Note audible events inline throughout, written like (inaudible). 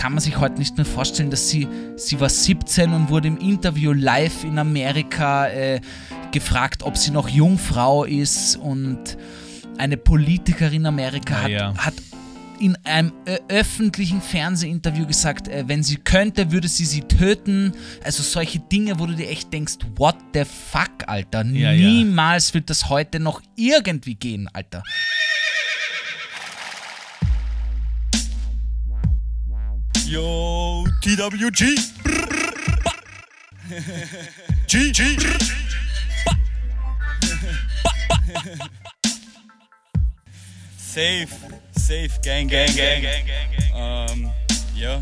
kann man sich heute nicht mehr vorstellen, dass sie, sie war 17 und wurde im Interview live in Amerika äh, gefragt, ob sie noch Jungfrau ist und eine Politikerin in Amerika Ah, hat, ja. hat in einem äh, öffentlichen Fernsehinterview gesagt, äh, wenn sie könnte, würde sie sie töten. Also solche Dinge, wo du dir echt denkst, what the fuck, Alter. Ja, ja. Niemals wird das heute noch irgendwie gehen, Alter. Yo, TWG. G, G. Safe, safe, gang, gang, gang, gang, gang. Um, ja.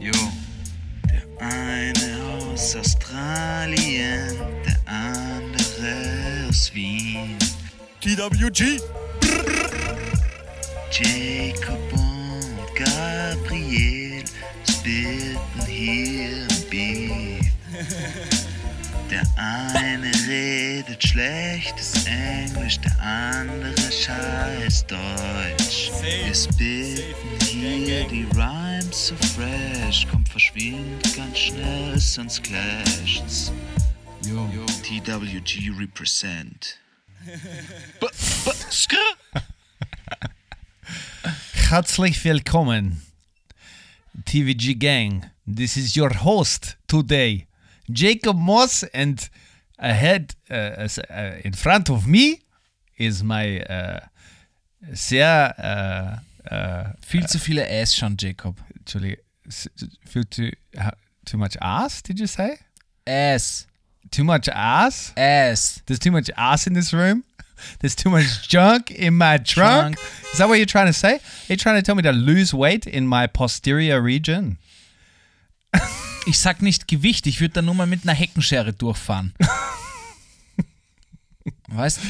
Jo, der eine aus Australien, der andere aus Wien. TWG. Jacob und Gabriel spitten hier im Beat. Der eine redet schlechtes Englisch, der andere scheiß Deutsch. Wir spitten hier die Rhymes so fresh, kommt verschwindet ganz schnell, sonst clasht's. TWG represent. (laughs) Herzlich willkommen, TVG Gang. This is your host today, Jacob Moss, and ahead, uh, uh, in front of me, is my uh, sehr, uh, uh, Viel zu viele Ass schon, Jacob. s- feel too too much ass. Did you say Ass. Too much ass? Ass. There's too much ass in this room. (laughs) There's too much junk in my trunk. Trunk. Is that what you're trying to say? Are you trying to tell me to lose weight in my posterior region? Ich sag nicht Gewicht, ich würde da nur mal mit einer Heckenschere durchfahren. weißt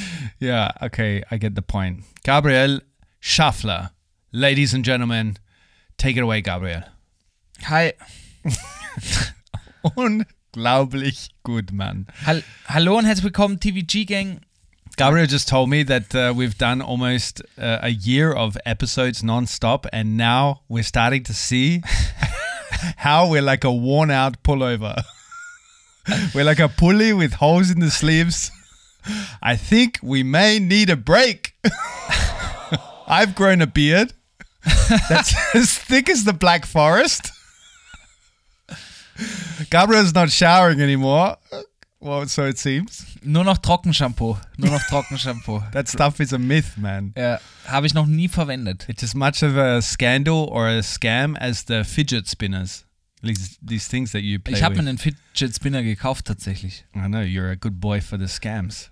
Yeah, okay, I get the point. Gabriel Schaffler. Ladies and gentlemen, take it away, Gabriel. Hi. (laughs) Unglaublich gut, man. Hall Hallo und herzlich willkommen, TVG Gang. Gabriel just told me that uh, we've done almost uh, a year of episodes non-stop, and now we're starting to see (laughs) how we're like a worn-out pullover. (laughs) we're like a pulley with holes in the sleeves. I think we may need a break. (laughs) I've grown a beard that's as thick as the Black Forest. Gabriel's not showering anymore. Well, so it seems. Nur noch Trockenshampoo. Nur noch Trockenshampoo. (laughs) That stuff is a myth, man. Ja, habe ich noch nie verwendet. It's as much of a scandal or a scam as the fidget spinners. These, these things that you play Ich habe mir einen Fidget Spinner gekauft tatsächlich. I know, you're a good boy for the scams.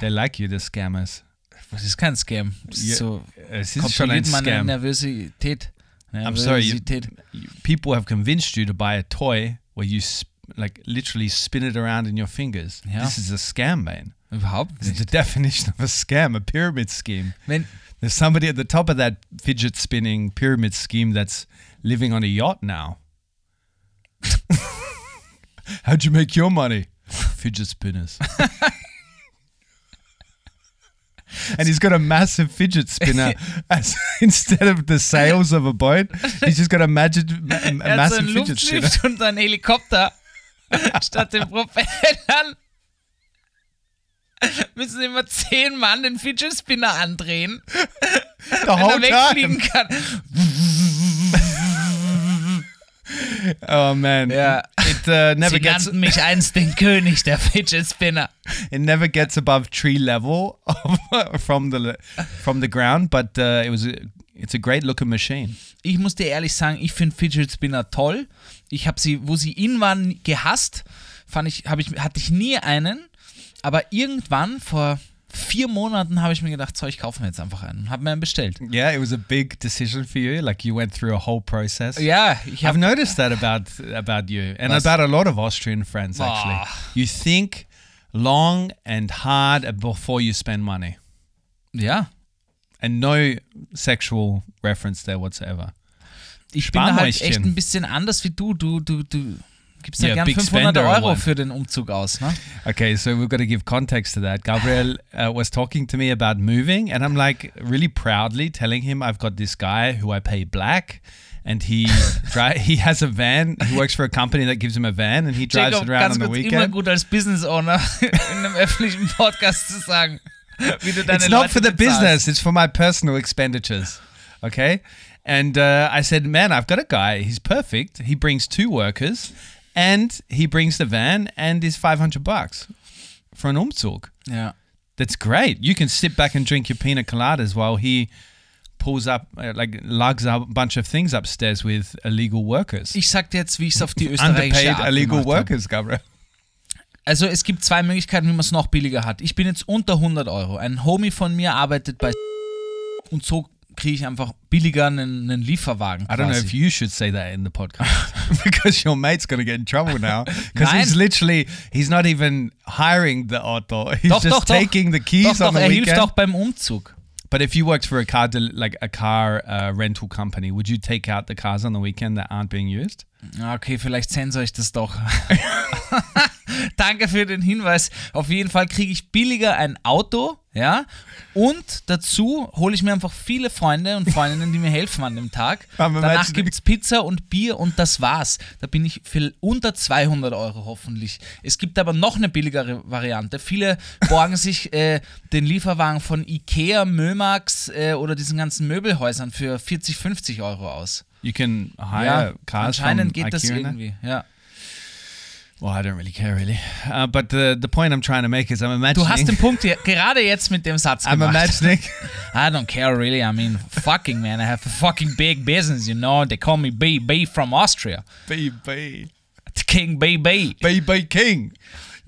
They like you, the scammers. Das ist kein Scam. Das ist so Es ist schon ein kontrolliert meine Scam. Nervosität. I'm sorry, you, Nervosität. you- people have convinced you to buy a toy where you sp- like literally spin it around in your fingers. Ja. This is a scam, man. Überhaupt This is the (laughs) definition of a scam, a pyramid scheme. Wenn, There's somebody at the top of that fidget spinning pyramid scheme that's living on a yacht now. (laughs) How'd you make your money? (laughs) Fidget spinners. And he's got a massive fidget spinner (laughs) as instead of the sails of a boat. He's just got a, magic, a, a hat so massive fidget spinner. (laughs) Und einen Helikopter statt den Propellern. Müssen immer zehn Mann den Fidget Spinner andrehen, The wenn er wegfliegen time. kann. (laughs) Oh man. Ja. It uh, never Sie gets nannten mich einst den König der Fidget Spinner. it never gets above tree level (laughs) from the from the ground, but uh, it was a, it's a great looking machine. Ich muss dir ehrlich sagen, ich finde Fidget Spinner toll. Ich habe sie, wo sie in waren, gehasst. Fand ich, hab ich, hatte ich nie einen. Aber irgendwann, vor vier Monaten, habe ich mir gedacht, so, ich kaufe mir jetzt einfach einen. Habe mir einen bestellt. Yeah, it was a big decision for you. Like you went through a whole process. Ja, ich I've habe noticed that about about you and Was? about a lot of Austrian friends actually. Ah. You think long and hard before you spend money. ja, And no sexual reference there whatsoever. ich bin da halt echt ein bisschen anders wie du. Du, du, du, gibst ja, Yeah, gern big 500 spender Euro one. für den Umzug aus, ne? Okay, so we've got to give context to that. Gabriel uh, was talking to me about moving, and I'm like really proudly telling him I've got this guy who I pay black, and he (laughs) dri- he has a van. He works for a company that gives him a van, and he drives Jacob, it around on the kurz, immer weekend. gut als Business Owner (laughs) in einem öffentlichen Podcast zu sagen, wie du deine It's not Leute for the bezahlst. business; it's for my personal expenditures. Okay, and uh, I said, "Man, I've got a guy. He's perfect. He brings two workers, and he brings the van, and is 500 bucks for an Umzug." Ja. That's great. You can sit back and drink your pina coladas while he pulls up, uh, like, lugs up a bunch of things upstairs with illegal workers. Ich sag dir jetzt, wie ich es auf die (laughs) österreichische Underpaid Art illegal workers, Gabriel. Also es gibt zwei Möglichkeiten, wie man es noch billiger hat. Ich bin jetzt unter 100 Euro. Ein Homie von mir arbeitet bei (laughs) und so kriege ich einfach billiger einen, einen Lieferwagen. I don't know quasi. if you should say that in the podcast (laughs) because your mate's to get in trouble now because he's literally, he's not even hiring the auto. He's doch, just doch, doch. taking the keys doch, on doch, the er weekend. hilft auch beim Umzug. But if you worked for a car, like a car uh, rental company, would you take out the cars on the weekend that aren't being used? Okay, vielleicht zensor ich das doch. (laughs) Danke für den Hinweis. Auf jeden Fall kriege ich billiger ein Auto, ja, und dazu hole ich mir einfach viele Freunde und Freundinnen, die mir helfen an dem Tag. (laughs) Danach gibt es Pizza und Bier und das war's. Da bin ich für unter 200 Euro hoffentlich. Es gibt aber noch eine billigere Variante. Viele borgen (laughs) sich äh, den Lieferwagen von Ikea, Mömax äh, oder diesen ganzen Möbelhäusern für 40, 50 Euro aus. You can hire Ja, cars anscheinend geht das IKEA now? irgendwie, ja. Well, I don't really care really. Uh, but the the point I'm trying to make is I'm imagining. Du hast den Punkt hier, gerade jetzt mit dem Satz (laughs) I'm gemacht. imagining. (laughs) I don't care really. I mean, fucking man, I have a fucking big business, you know. They call me BB from Austria. BB. King BB. BB King.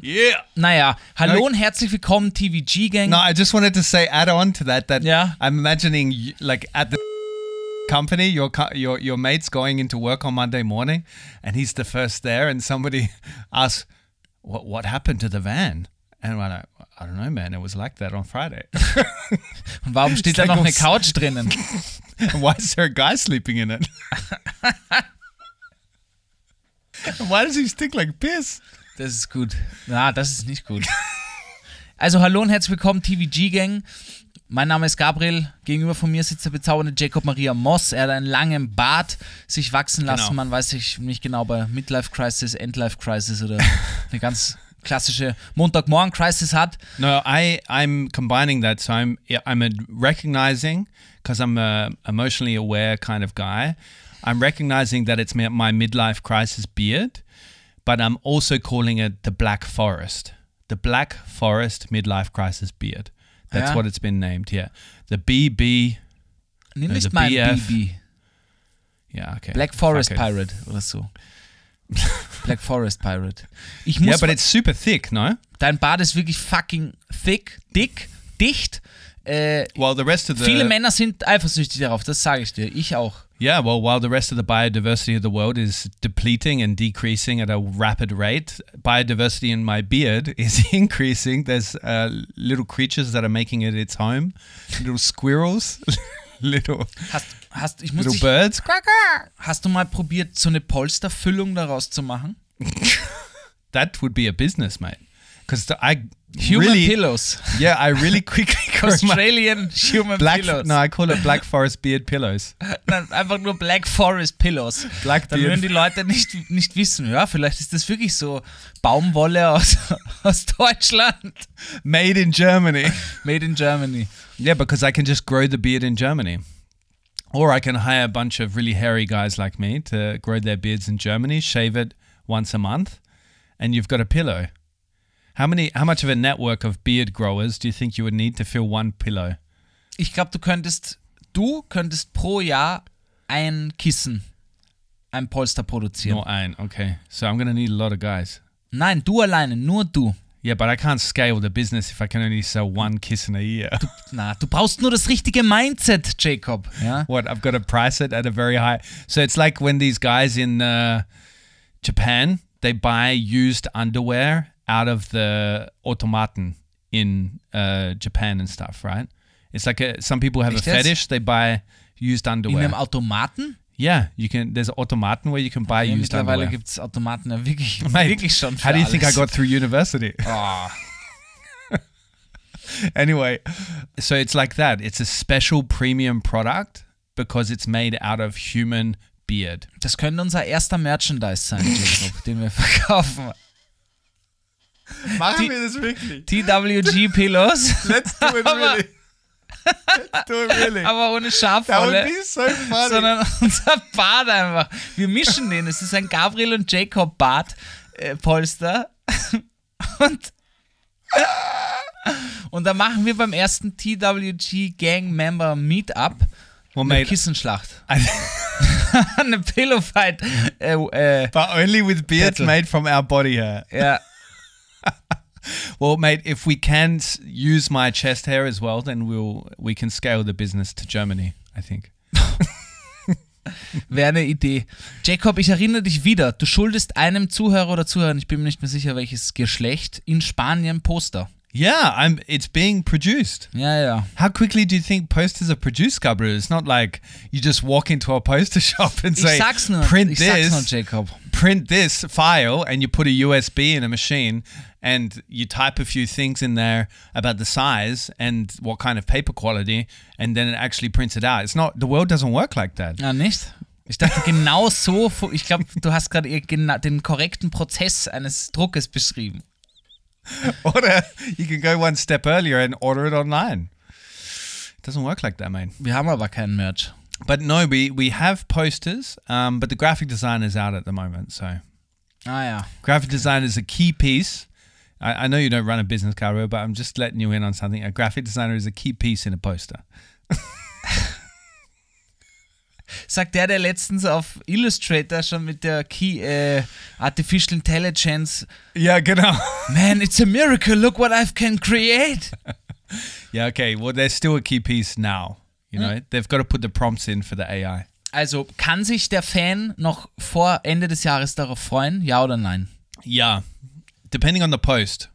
Yeah. Naja, hallo und herzlich willkommen, TVG Gang. No, I just wanted to say, add on to that, that Yeah. I'm imagining like at the company, your your your mate's going into work on Monday morning, and he's the first there, and somebody (laughs) asks, "What what happened to the van?" And we're like, "I don't know, man. It was like that on Friday. Und (laughs) warum steht da noch eine. Couch drinnen? (laughs) Why is there a guy sleeping in it? Why does he stink like piss?" Das ist gut. Na, das ist nicht gut. Also hallo und herzlich willkommen, TVG Gang. Mein Name ist Gabriel. Gegenüber von mir sitzt der bezaubernde Jacob Maria Moss. Er hat einen langen Bart sich wachsen lassen. Genau. Man weiß sich nicht genau bei Midlife Crisis, Endlife Crisis oder (laughs) eine ganz klassische Montagmorgen Crisis hat. No, I I'm combining that. So I'm I'm recognizing because I'm a emotionally aware kind of guy. I'm recognizing that it's my, my midlife crisis beard, but I'm also calling it the Black Forest, the Black Forest midlife crisis beard. That's Yeah. what it's been named. Yeah, the BB. Nimm Also nicht mal. BB. Yeah, okay. Black Forest it. Pirate oder so. (laughs) Black Forest Pirate. Ich Yeah, muss but it's super thick, no? dein Bart ist wirklich fucking thick, dick, dicht. Äh, Well, the rest of the Viele Männer sind eifersüchtig darauf, das sage ich dir. Ich auch. Yeah, well, while the rest of the biodiversity of the world is depleting and decreasing at a rapid rate, biodiversity in my beard (laughs) is increasing. There's uh, little creatures that are making it its home, little squirrels, (laughs) little Hast, hast, ich muss little dich, birds. hast du mal probiert, so eine Polsterfüllung daraus zu machen? (laughs) That would be a business, mate. Because I Human really, Pillows. (laughs) yeah, I really quickly (laughs) Australian Human black. Pillows. No, I call it black forest beard pillows. (laughs) Nein, einfach nur Black Forest Pillows. Black Dann beard. würden die Leute nicht, nicht wissen, ja, vielleicht ist das wirklich so Baumwolle aus, aus Deutschland. Made in Germany. Made in Germany. Yeah, because I can just grow the beard in Germany. Or I can hire a bunch of really hairy guys like me to grow their beards in Germany, shave it once a month, and you've got a pillow. How many how much of a network of beard growers do you think you would need to fill one pillow? Ich glaube, du könntest, du könntest pro Jahr ein Kissen, ein Polster produzieren. Not ein. Okay. So I'm to need a lot of guys. Nein, du alleine, nur du. Yeah, but I can't scale the business if I can only sell one kiss in a year. Na, du brauchst nur das richtige Mindset, Jacob. Ja? (laughs) what I've got to price it at a very high. So it's like when these guys in uh, Japan they buy used underwear out of the automaten in uh, Japan and stuff, right? It's like a, some people have Echt a jetzt? fetish. They buy used In underwear. einem Automaten? Yeah, you can. There's Automaten where you can buy Ja, used mittlerweile underwear. gibt es Automaten ja wirklich, (laughs) Mate, wirklich schon. How do you think I alles. got through university? Oh, (laughs) anyway, so it's like that. It's a special premium product because it's made out of human beard. das könnte unser erster Merchandise sein, (laughs) den wir verkaufen. (laughs) Machen Die- wir das wirklich? TWG (laughs) Pillows, Let's do it really. Let's do it really. aber ohne That would Schafwolle. be so funny. sondern (laughs) unser Bart einfach. Wir mischen den. Es ist ein Gabriel und Jacob Bart äh, Polster. Und, und da machen wir beim ersten TWG Gang Member Meetup well, eine Kissenschlacht. Eine Pillowfight. Äh, äh, but only with beards Battle. made from our body hair. ja. Well, mate, if we can use my chest hair as well, then we'll we can scale the business to Germany. I think. (laughs) Wäre eine Idee. Jacob, ich erinnere dich wieder. Du schuldest einem Zuhörer oder Zuhörerin, ich bin mir nicht mehr sicher, welches Geschlecht, in Spanien Poster. Yeah, I'm. It's being produced. Yeah, yeah. How quickly do you think posters are produced, Gabriel? It's not like you just walk into a poster (laughs) shop and Ich say, sag's nur. print ich sag's this, nur, Jacob. print this file, and you put a USB in a machine, and you type a few things in there about the size and what kind of paper quality, and then it actually prints it out. It's not. The world doesn't work like that. Ja, nicht? Ich dachte, genau so, ich glaube, du hast gerade den korrekten Prozess eines Druckes beschrieben. (laughs) Order. You can go one step earlier and order it online. It doesn't work like that, man. Wir haben aber keinen Merch. But no, we we have posters, um, but the graphic design is out at the moment, so. Ah yeah. Graphic design is a key piece. I, I know you don't run a business, Caro, but I'm just letting you in on something. A graphic designer is a key piece in a poster. (laughs) Sagt der, der letztens auf Illustrator schon mit der Key äh, Artificial Intelligence Yeah, genau. Man, it's a miracle, look what I can create. (laughs) yeah, okay. Well, they're still a key piece now. You know, they've got to put the prompts in for the AI. Also, kann sich der Fan noch vor Ende des Jahres darauf freuen? Ja oder nein? Yeah, depending on the post.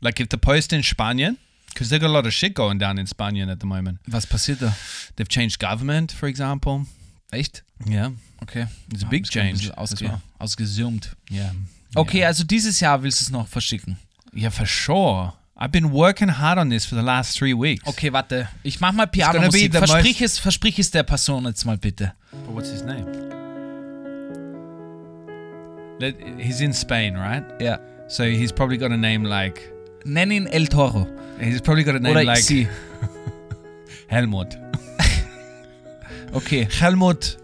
Like if the post in Spanien, because they've got a lot of shit going down in Spanien at the moment. Was passiert da? They've changed government, for example. Echt? Yeah, Okay. it's a Ah, big ein change. Ausge well. Ausgesummt. Yeah. Okay, also dieses Jahr willst du es noch verschicken. Yeah, for sure. I've been working hard on this for the last three weeks. Okay, warte. Ich mach mal Piano-Musik. Versprich es, versprich es der Person jetzt mal bitte. But what's his name? Let, he's in Spain, right? Ja. So he's probably got a name like. Nenin El Toro. He's probably got a name Oder like sie. (laughs) Helmut. (laughs) Okay. Helmut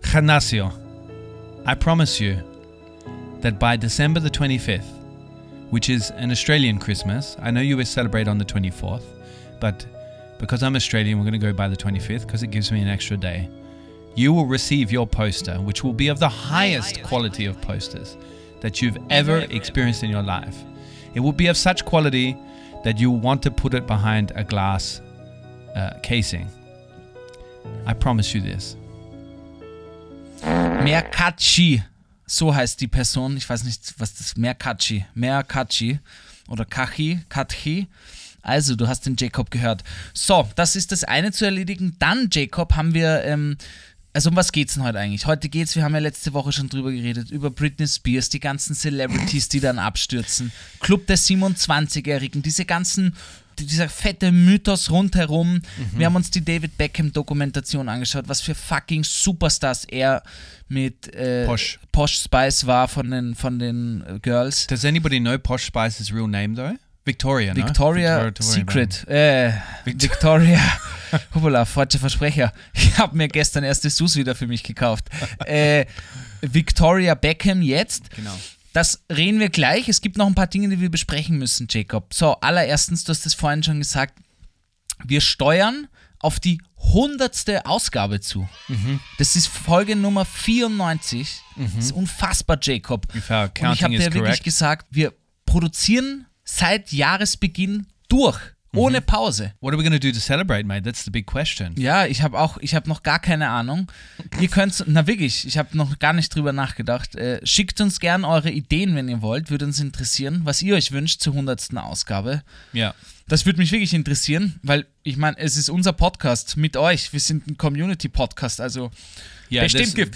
Ganacio. I promise you that by December the 25th, which is an Australian Christmas, I know you will celebrate on the 24th, but because I'm Australian, we're going to go by the 25th because it gives me an extra day. You will receive your poster, which will be of the highest quality of posters that you've ever experienced in your life. It will be of such quality that you want to put it behind a glass uh, casing. I promise you this. Mercacci. So heißt die Person. Ich weiß nicht, was das Mercacci. Mercacci. Oder Kachi. Kachi. Also, du hast den Jacob gehört. So, das ist das eine zu erledigen. Dann, Jacob, haben wir. Ähm, also, um was geht's denn heute eigentlich? Heute geht's, wir haben ja letzte Woche schon drüber geredet, über Britney Spears, die ganzen Celebrities, die dann abstürzen. Club der 27-Jährigen, diese ganzen. Dieser fette Mythos rundherum. Wir haben uns die David Beckham-Dokumentation angeschaut, was für fucking Superstars er mit äh, Posh. Posh Spice war von den, von den äh, Girls. Does anybody know Posh Spice's real name though? Victoria, no? Victoria, Victoria Secret. Äh, Victoria. (laughs) Hoppala, falscher Versprecher. Ich habe mir gestern erst Sus wieder für mich gekauft. (laughs) Äh, Victoria Beckham jetzt. Genau. Das reden wir gleich. Es gibt noch ein paar Dinge, die wir besprechen müssen, Jacob. So, allererstens, du hast es vorhin schon gesagt, wir steuern auf die hundertste Ausgabe zu. Mhm. Das ist Folge Nummer 94. Das ist unfassbar, Jacob. Und ich habe dir wirklich correct. gesagt, wir produzieren seit Jahresbeginn durch, ohne Mhm. Pause. What are we going to do to celebrate, mate? That's the big question. Ja, ich habe auch, ich habe noch gar keine Ahnung. Ihr könnt, na wirklich, ich habe noch gar nicht drüber nachgedacht. Äh, schickt uns gern eure Ideen, wenn ihr wollt, würde uns interessieren, was ihr euch wünscht zur hundertsten Ausgabe. Yeah. Das würde mich wirklich interessieren, weil ich meine, es ist unser Podcast mit euch. Wir sind ein Community-Podcast, also Yeah, Bestimmt Gift.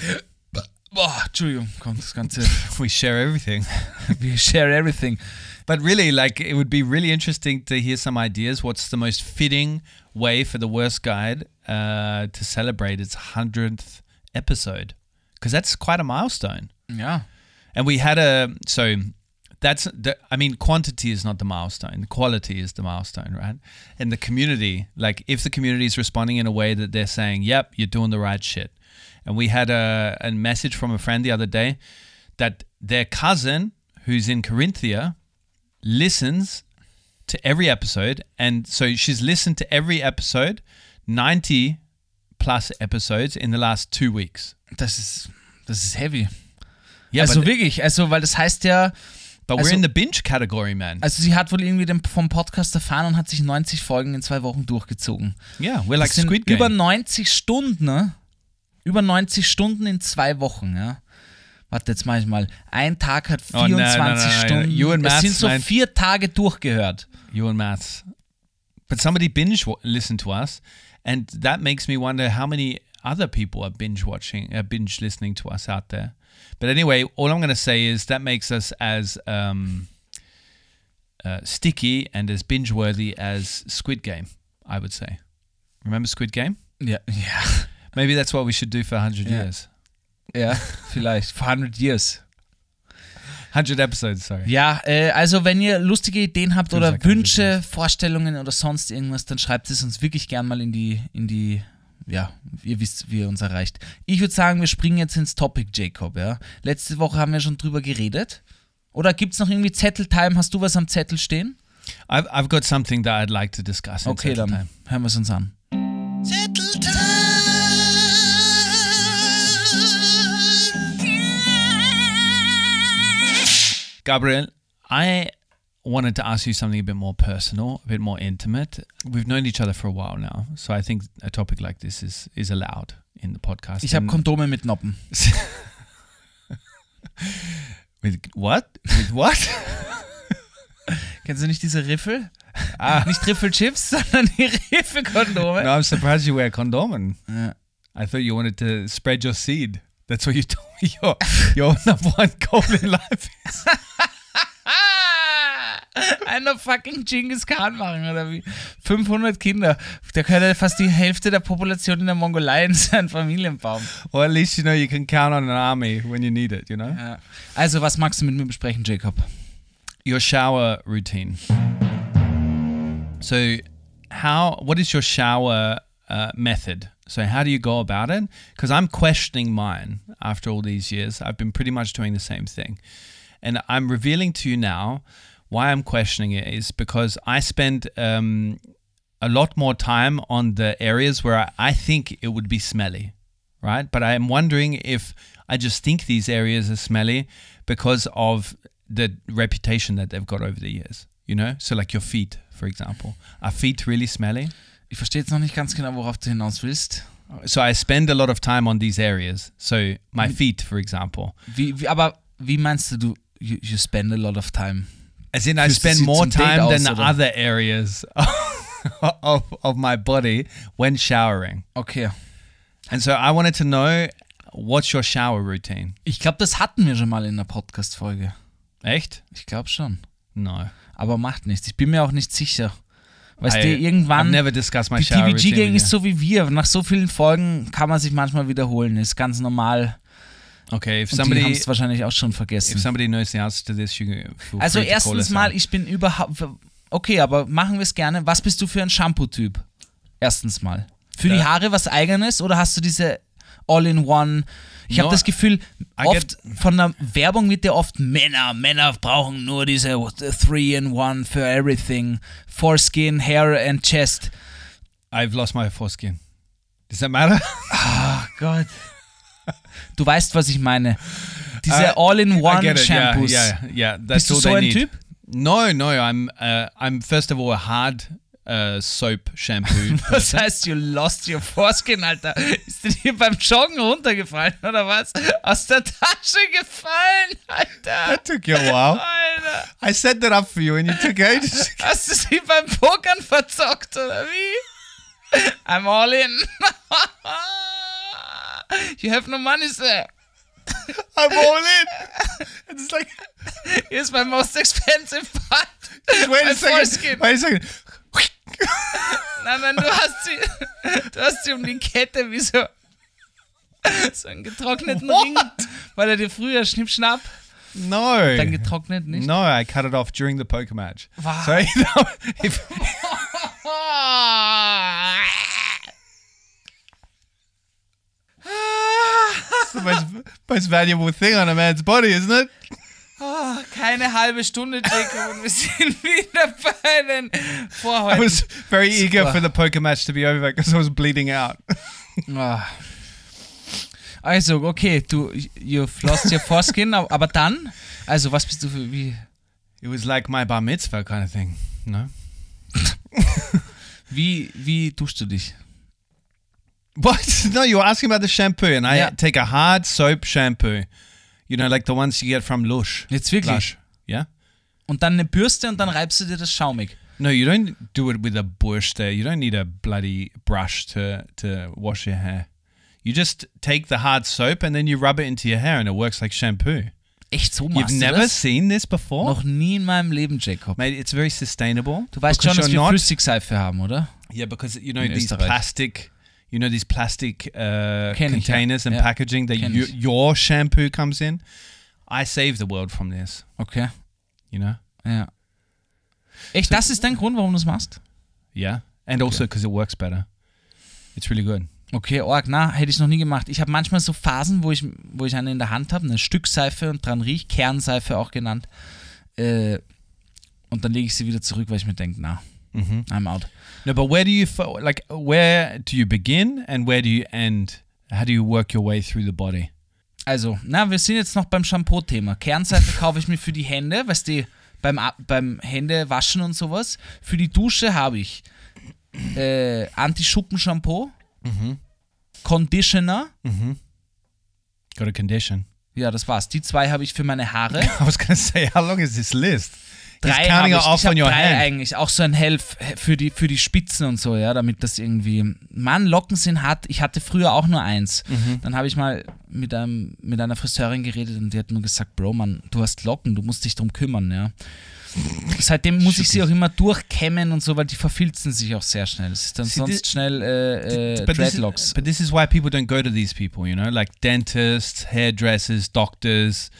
Boah, Entschuldigung, kommt das Ganze. we share everything. (laughs) We share everything. But really, like, it would be really interesting to hear some ideas. What's the most fitting way for the worst guide uh, to celebrate its hundredth episode? Because that's quite a milestone. Yeah. And we had a so that's the I mean quantity is not the milestone. Quality is the milestone, right? And the community, like if the community is responding in a way that they're saying, "Yep, you're doing the right shit." And we had a, a message from a friend the other day that their cousin, who's in Corinthia, listens to every episode, and so she's listened to every episode, ninety plus episodes in the last two weeks. Das ist, das ist heavy. Yeah, also wirklich, also weil das heißt ja, but also- we're in the binge category, man. also sie hat wohl irgendwie den, vom Podcast erfahren und hat sich 90 Folgen in zwei Wochen durchgezogen. Yeah, we're like das sind Squid Game. über 90 Stunden, ne? Über 90 Stunden in zwei Wochen, ja. Warte, jetzt mach ich mal. Ein Tag hat Oh, nein, 24 nein, nein. Stunden. You and das sind so vier Tage durchgehört. you and maths. But somebody binge listened to us, and that makes me wonder how many other people are binge watching, uh, binge listening to us out there. But anyway, all I'm going to say is that makes us as um, uh, sticky and as binge worthy as Squid Game, I would say. Remember Squid Game? Ja, ja. (laughs) Maybe that's what we should do for 100 Yeah. years. Ja, vielleicht. For 100 years. 100 episodes, sorry. Ja, äh, also wenn ihr lustige Ideen habt oder like 100 Wünsche. Vorstellungen oder sonst irgendwas, dann schreibt es uns wirklich gern mal in die, in die, ja, ihr wisst, wie ihr uns erreicht. Ich würde sagen, wir springen jetzt ins Topic, Jacob, ja. Letzte Woche haben wir schon drüber geredet. Oder gibt es noch irgendwie Zetteltime? Hast du was am Zettel stehen? I've, I've got something that I'd like to discuss. Okay, dann hören wir es uns an. Gabriel, I wanted to ask you something a bit more personal, a bit more intimate. We've known each other for a while now, so I think a topic like this is is allowed in the podcast. Ich habe Kondome mit Noppen. (laughs) with what? With what? (laughs) Kennst du nicht diese Riffel? ah, Nicht Riffelchips, (laughs) sondern die Riffelkondome. no, I'm surprised you wear condomen. Ja. I thought you wanted to spread your seed. That's what you told me your your number one goal in life is. (laughs) Einer fucking Genghis Khan machen, oder wie? 500 Kinder. Der könnte fast die Hälfte der Population in der Mongolei in seinen Familienbaum. Or at least you know you can count on an army when you need it. You know. Ja. Also, was magst du mit mir besprechen, Jacob? your shower routine. So, how? What is your shower uh, method? So, how do you go about it? Because I'm questioning mine after all these years. I've been pretty much doing the same thing, and I'm revealing to you now why I'm questioning it is because I spend um, a lot more time on the areas where I, I think it would be smelly, right? But I am wondering if I just think these areas are smelly because of the reputation that they've got over the years, you know? So, like your feet, for example. Are feet really smelly? Ich verstehe jetzt noch nicht ganz genau, worauf du hinaus willst. So, I spend a lot of time on these areas. So, my feet, for example. Wie, wie, aber wie meinst du, du you, you spend a lot of time? As in, I Fühlst spend more time than aus, the oder? other areas (laughs) of, of my body when showering. Okay. And so, I wanted to know what's your shower routine? Ich glaube, das hatten wir schon mal in der Podcast-Folge. Echt? Ich glaube schon. No. Aber macht nichts. Ich bin mir auch nicht sicher. Weißt I, du, irgendwann. never discussed my Die. TVG-Gang ist so wie wir. Nach so vielen Folgen kann man sich manchmal wiederholen. Ist ganz normal. Okay, if Und die haben somebody es wahrscheinlich auch schon if vergessen. somebody knows the answer to this, you Also erstens mal, ich bin überhaupt. Okay, aber machen wir es gerne. Was bist du für ein Shampoo-Typ? Erstens mal. Für die Äh. Haare was eigenes oder hast du diese All-in-One? Ich habe No, das Gefühl, oft von der Werbung wird ja oft Männer, Männer brauchen nur diese 3-in-1 für everything. Foreskin, Hair and Chest. I've lost my foreskin. Does that matter? Ach Gott. Du weißt, was ich meine. Diese Uh, I get All-in-One it. Yeah, Shampoos. yeah, yeah. Bist du so ein need. Typ? No, no. I'm uh, I'm first of all a hard uh, soap shampoo. (laughs) Was heißt, you lost your foreskin, Alter? Ist dir hier beim Joggen runtergefallen, oder was? Aus der Tasche gefallen, Alter. that took you a while. Alter. I set that up for you, and you took ages. (laughs) Hast du sie beim Pokern verzockt, oder wie? I'm all in. (laughs) You have no money, sir. I'm all in. It's like, Here's my most expensive part. wait My a second. foreskin. Wait a second. Nein, nein, du hast sie, du hast sie um die Kette wie so, so einen getrockneten What? Ring, weil er dir früher schnippschnapp, No. dann getrocknet nicht. No, I cut it off during the poker match. Wow. So, (laughs) you know, if, (laughs) it's the most, most valuable thing on a man's body, isn't it? Ah, keine halbe Stunde, Jacob, und wir sind (laughs) wieder bei den I Vorhäuten. was very eager Super. for the poker match to be over because I was bleeding out. Ah. Also, okay, du, you've lost your foreskin, aber (laughs) aber dann, also was bist du für, wie, It was like my bar mitzvah kind of thing. No? (laughs) wie, wie duschst du dich? What? No, you were asking about the shampoo, and I Yeah. take a hard soap shampoo. You know, like the ones you get from Lush. Jetzt wirklich? Lush. Yeah? Und dann eine Bürste und dann reibst du dir das schaumig. No, you don't do it with a there. You don't need a bloody brush to, to wash your hair. You just take the hard soap and then you rub it into your hair and it works like shampoo. Echt, so You've machst du never das? seen this before? Noch nie in meinem Leben, Jacob. Mate, it's very sustainable. Du weißt schon, dass wir Flüssigseife haben, oder? Yeah, because you know In these Österreich. plastic, you know these plastic uh, ja. containers and Ja. packaging that you, your shampoo comes in. I save the world from this. Okay, You know? ja. Echt, das ist dein Grund, warum du es machst? Yeah, and also because it works better. It's really good. Okay, Org, na, hätte ich noch nie gemacht. Ich habe manchmal so Phasen, wo ich, wo ich eine in der Hand habe, eine Stückseife und dran riecht, Kernseife auch genannt. Äh, und dann lege ich sie wieder zurück, weil ich mir denke, na, I'm out. No, but where do you like? Where do you begin and where do you end? How do you work your way through the body? Also, na, wir sind jetzt noch beim Shampoo-Thema. Kernseife kaufe ich mir für die Hände, weißt du, beim, beim Hände waschen und sowas. Für die Dusche habe ich äh, Anti-Schuppen-Shampoo, Conditioner. Got a condition. Ja, das war's. Die zwei habe ich für meine Haare. (laughs) I was gonna say, how long is this list? Drei habe ich. off ich hab drei hand. eigentlich. Auch so ein Helf für die, für die Spitzen und so, ja, damit das irgendwie. Mann, Locken sind hart. Ich hatte früher auch nur eins. Mhm. Dann habe ich mal mit, einem, mit einer Friseurin geredet und die hat mir gesagt, Bro, Mann, du hast Locken, du musst dich drum kümmern, ja. Seitdem muss ich sie auch immer durchkämmen und so, weil die verfilzen sich auch sehr schnell. Es ist dann See, sonst thi- schnell äh, äh, But this, is, Dreadlocks. but this is why people don't go to these people, you know, like dentists, hairdressers, doctors.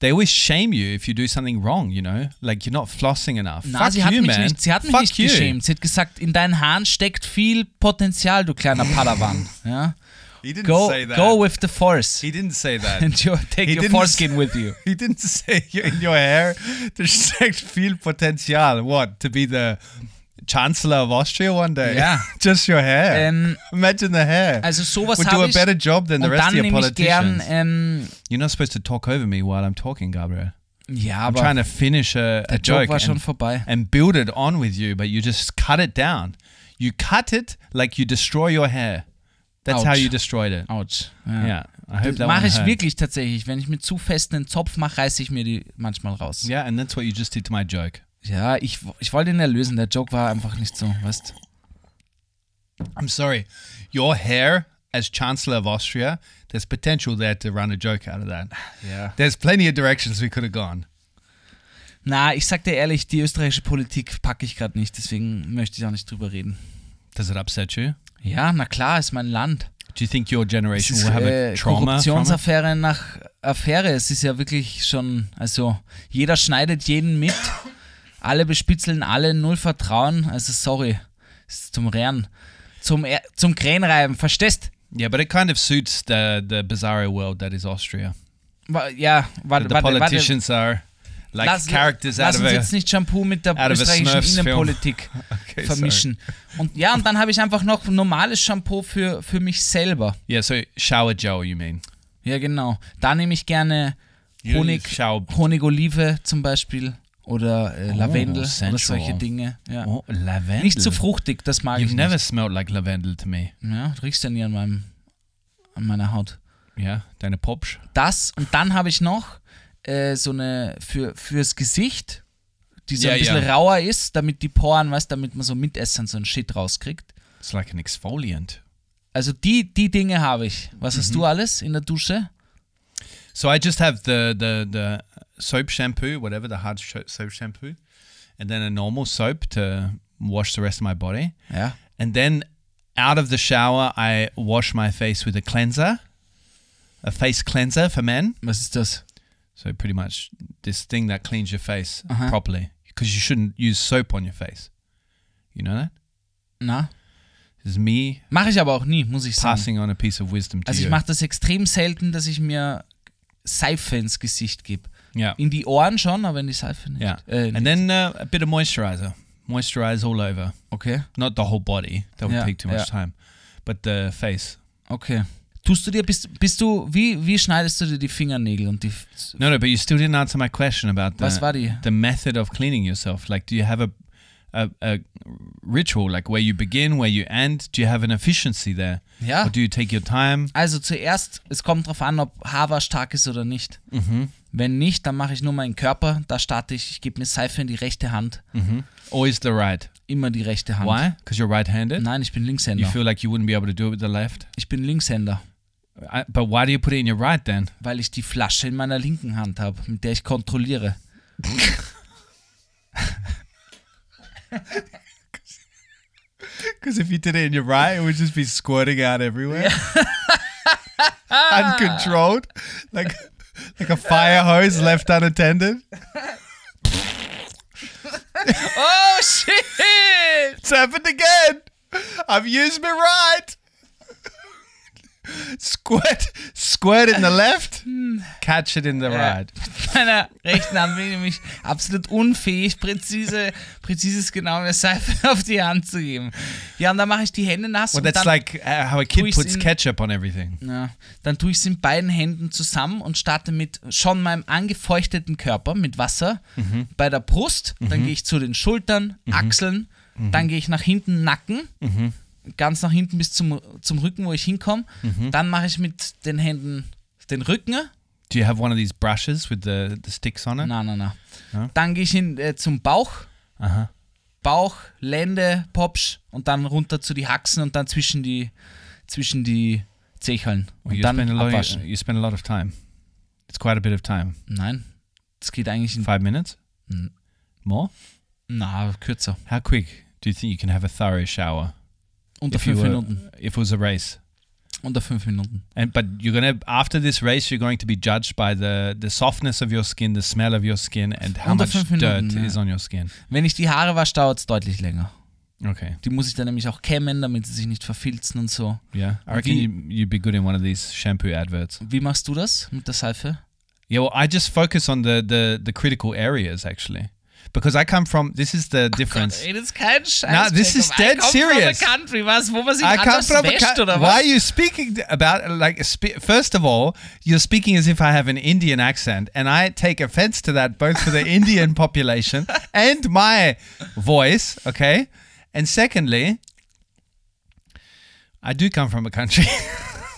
They always shame you if you do something wrong, you know, like you're not flossing enough. Na, Fuck sie hat you, mich man. nicht, sie hat mich Fuck nicht you. geschämt. Sie hat gesagt, in deinen Haaren steckt viel Potenzial, du kleiner Padawan. (laughs) Ja? He didn't Go, say that. go with the force. he didn't say that. (laughs) and you take He your didn't foreskin with you. (laughs) He didn't say in your hair there's steckt viel Potenzial. What? To be the Chancellor of Austria one day? Yeah. (laughs) Just your hair. Ähm, Imagine the hair. also sowas Would do a ich. better job than the rest of your ich gern, politicians. ähm, You're not supposed to talk over me while I'm talking, Gabriel. ja, I'm aber trying to finish a, a Joke war schon and, vorbei. and build it on with you, but you just cut it down. You cut it like you destroy your hair. That's how Ouch. you destroyed it. Yeah, hope Das that mache ich hurt. wirklich tatsächlich. Wenn ich mit zu festen einen Zopf mache, reiße ich mir die manchmal raus. Yeah, and that's what you just did to my joke. Ja, ich, ich wollte ihn erlösen. Der Joke war einfach nicht so, weißt I'm sorry. Your hair as Chancellor of Austria, there's potential there to run a joke out of that. Ja. There's plenty of directions we could have gone. Na, ich sag dir ehrlich, die österreichische Politik packe ich gerade nicht, deswegen möchte ich auch nicht drüber reden. Does it upset you? Ja, na klar, ist mein Land. Do you think your generation will have äh, a trauma from it? Korruptionsaffäre nach Affäre. Es ist ja wirklich schon, also jeder schneidet jeden mit, alle bespitzeln alle, null Vertrauen. Also sorry, es ist zum Rehren, zum, Er- zum Krähenreiben, verstehst? Yeah, but it kind of suits the the bizarro world that is Austria. Wa- Ja, warte, the warte, warte. politicians are like Lass, characters lass out of uns a. jetzt nicht Shampoo mit der österreichischen. Innenpolitik (laughs) Okay, vermischen. Und ja, und dann habe ich einfach noch normales Shampoo für, für mich selber. Yeah, so shower gel, you mean? Ja, genau. Da nehme ich gerne Honig. Honigolive zum Beispiel oder äh, Oh, Lavendel oder sensual. solche Dinge. Ja. Oh, lavendel. Nicht zu fruchtig, das mag You've ich never nicht. smelled like lavendel to me. Ja, du riechst ja nie an, meinem, an meiner Haut. Yeah, deine Popsch. Das und dann habe ich noch äh, so eine für, fürs Gesicht, die so Ja, ein bisschen ja. rauer ist, damit die Poren, weißt damit man so mitessern so einen Shit rauskriegt. It's like an exfoliant. Also die, die Dinge habe ich. Was Mhm. hast du alles in der Dusche? So I just have the the the soap shampoo, whatever the hard sh- soap shampoo, and then a normal soap to wash the rest of my body. Ja. And then out of the shower, I wash my face with a cleanser, a face cleanser for men. Was ist das? So pretty much this thing that cleans your face Uh-huh. properly because you shouldn't use soap on your face. You know that? Na? This is me Mache ich aber auch nie, muss ich sagen. passing on a piece of wisdom to Also ich mache das extrem selten, dass ich mir Seife ins Gesicht gebe. Yeah. In die Ohren schon, aber in die Seife nicht. Yeah. Äh, and then uh, a bit of moisturizer. Moisturize all over. Okay, Not the whole body. That would Yeah, take too much yeah. time. But the face. okay. Tust du dir, bist, bist du, wie, wie schneidest du dir die Fingernägel und die, No, no, but you still didn't answer my question about the, was war die? the method of cleaning yourself. Like, do you have a, a, a ritual, like where you begin, where you end? Do you have an efficiency there? Ja. Or do you take your time? Also zuerst, es kommt drauf an, ob Haarwasch stark ist oder nicht. Mhm. Wenn nicht, dann mache ich nur meinen Körper. Da starte ich, ich gebe mir Seife in die rechte Hand. Always the right. Immer die rechte Hand. Why? Because you're right-handed. Nein, ich bin You Linkshänder. feel like you wouldn't be able to do it with the left. Ich bin Linkshänder, I, but why do you put it in your right then? weil ich die Flasche in meiner linken Hand habe, mit der ich kontrolliere. (laughs) Because if you did it in your right, it would just be squirting out everywhere, (laughs) (laughs) uncontrolled, like (laughs) like a fire hose left unattended. (laughs) Oh shit! It's happened again. I've used my right. (laughs) Squirt, squirt in the left, catch it in the right. Mit (laughs) meiner rechten Hand bin ich nämlich absolut unfähig, präzise, präzises genau eine Seife (laughs) auf die Hand zu geben. Ja, und dann mache ich die Hände nass Well, und that's dann, like uh, how a kid puts in- ketchup on everything. ja, dann tue ich es in beiden Händen zusammen und starte mit schon meinem angefeuchteten Körper mit Wasser Mhm. bei der Brust. Dann gehe ich zu den Schultern, Achseln, Mhm. dann gehe ich nach hinten, Nacken. Ganz nach hinten bis zum, zum Rücken, wo ich hinkomme. Mhm. Dann mache ich mit den Händen den Rücken. Do you have one of these brushes with the, the sticks on it? Na, na. Ja. Dann gehe ich hin, äh, zum Bauch. Uh-huh. Bauch, Lende, Popsch und dann runter zu die Haxen und dann zwischen die, zwischen die Zecheln. Well, Und you, dann spend a lot abwaschen. you spend a lot of time. It's quite a bit of time. Nein, das geht eigentlich in, Five minutes? More? na, kürzer. How quick do you think you can have a thorough shower? Unter fünf Minuten. if it was a race? Unter fünf Minuten. And but you're gonna after this race, you're going to be judged by the the softness of your skin, the smell of your skin, and how Unter much Minuten, dirt ja. is on your skin. Wenn ich die Haare wasche, dauert es deutlich länger. Okay, Die muss ich dann nämlich auch kämmen, damit sie sich nicht verfilzen und so. yeah, I reckon Wie- you, you'd be good in one of these shampoo adverts. Wie machst du das mit der Seife? Yeah, well, I just focus on the the the critical areas actually, because I come from. This is the oh, difference. Ey, das ist kein Scheiß. Nah, this is dead I come serious. From a country, was, wo man sich I come from a wäscht, co- oder Why are you speaking about like? Spe- first of all, you're speaking as if I have an Indian accent, and I take offense to that both for the (laughs) Indian population and my voice. Okay, and secondly, I do come from a country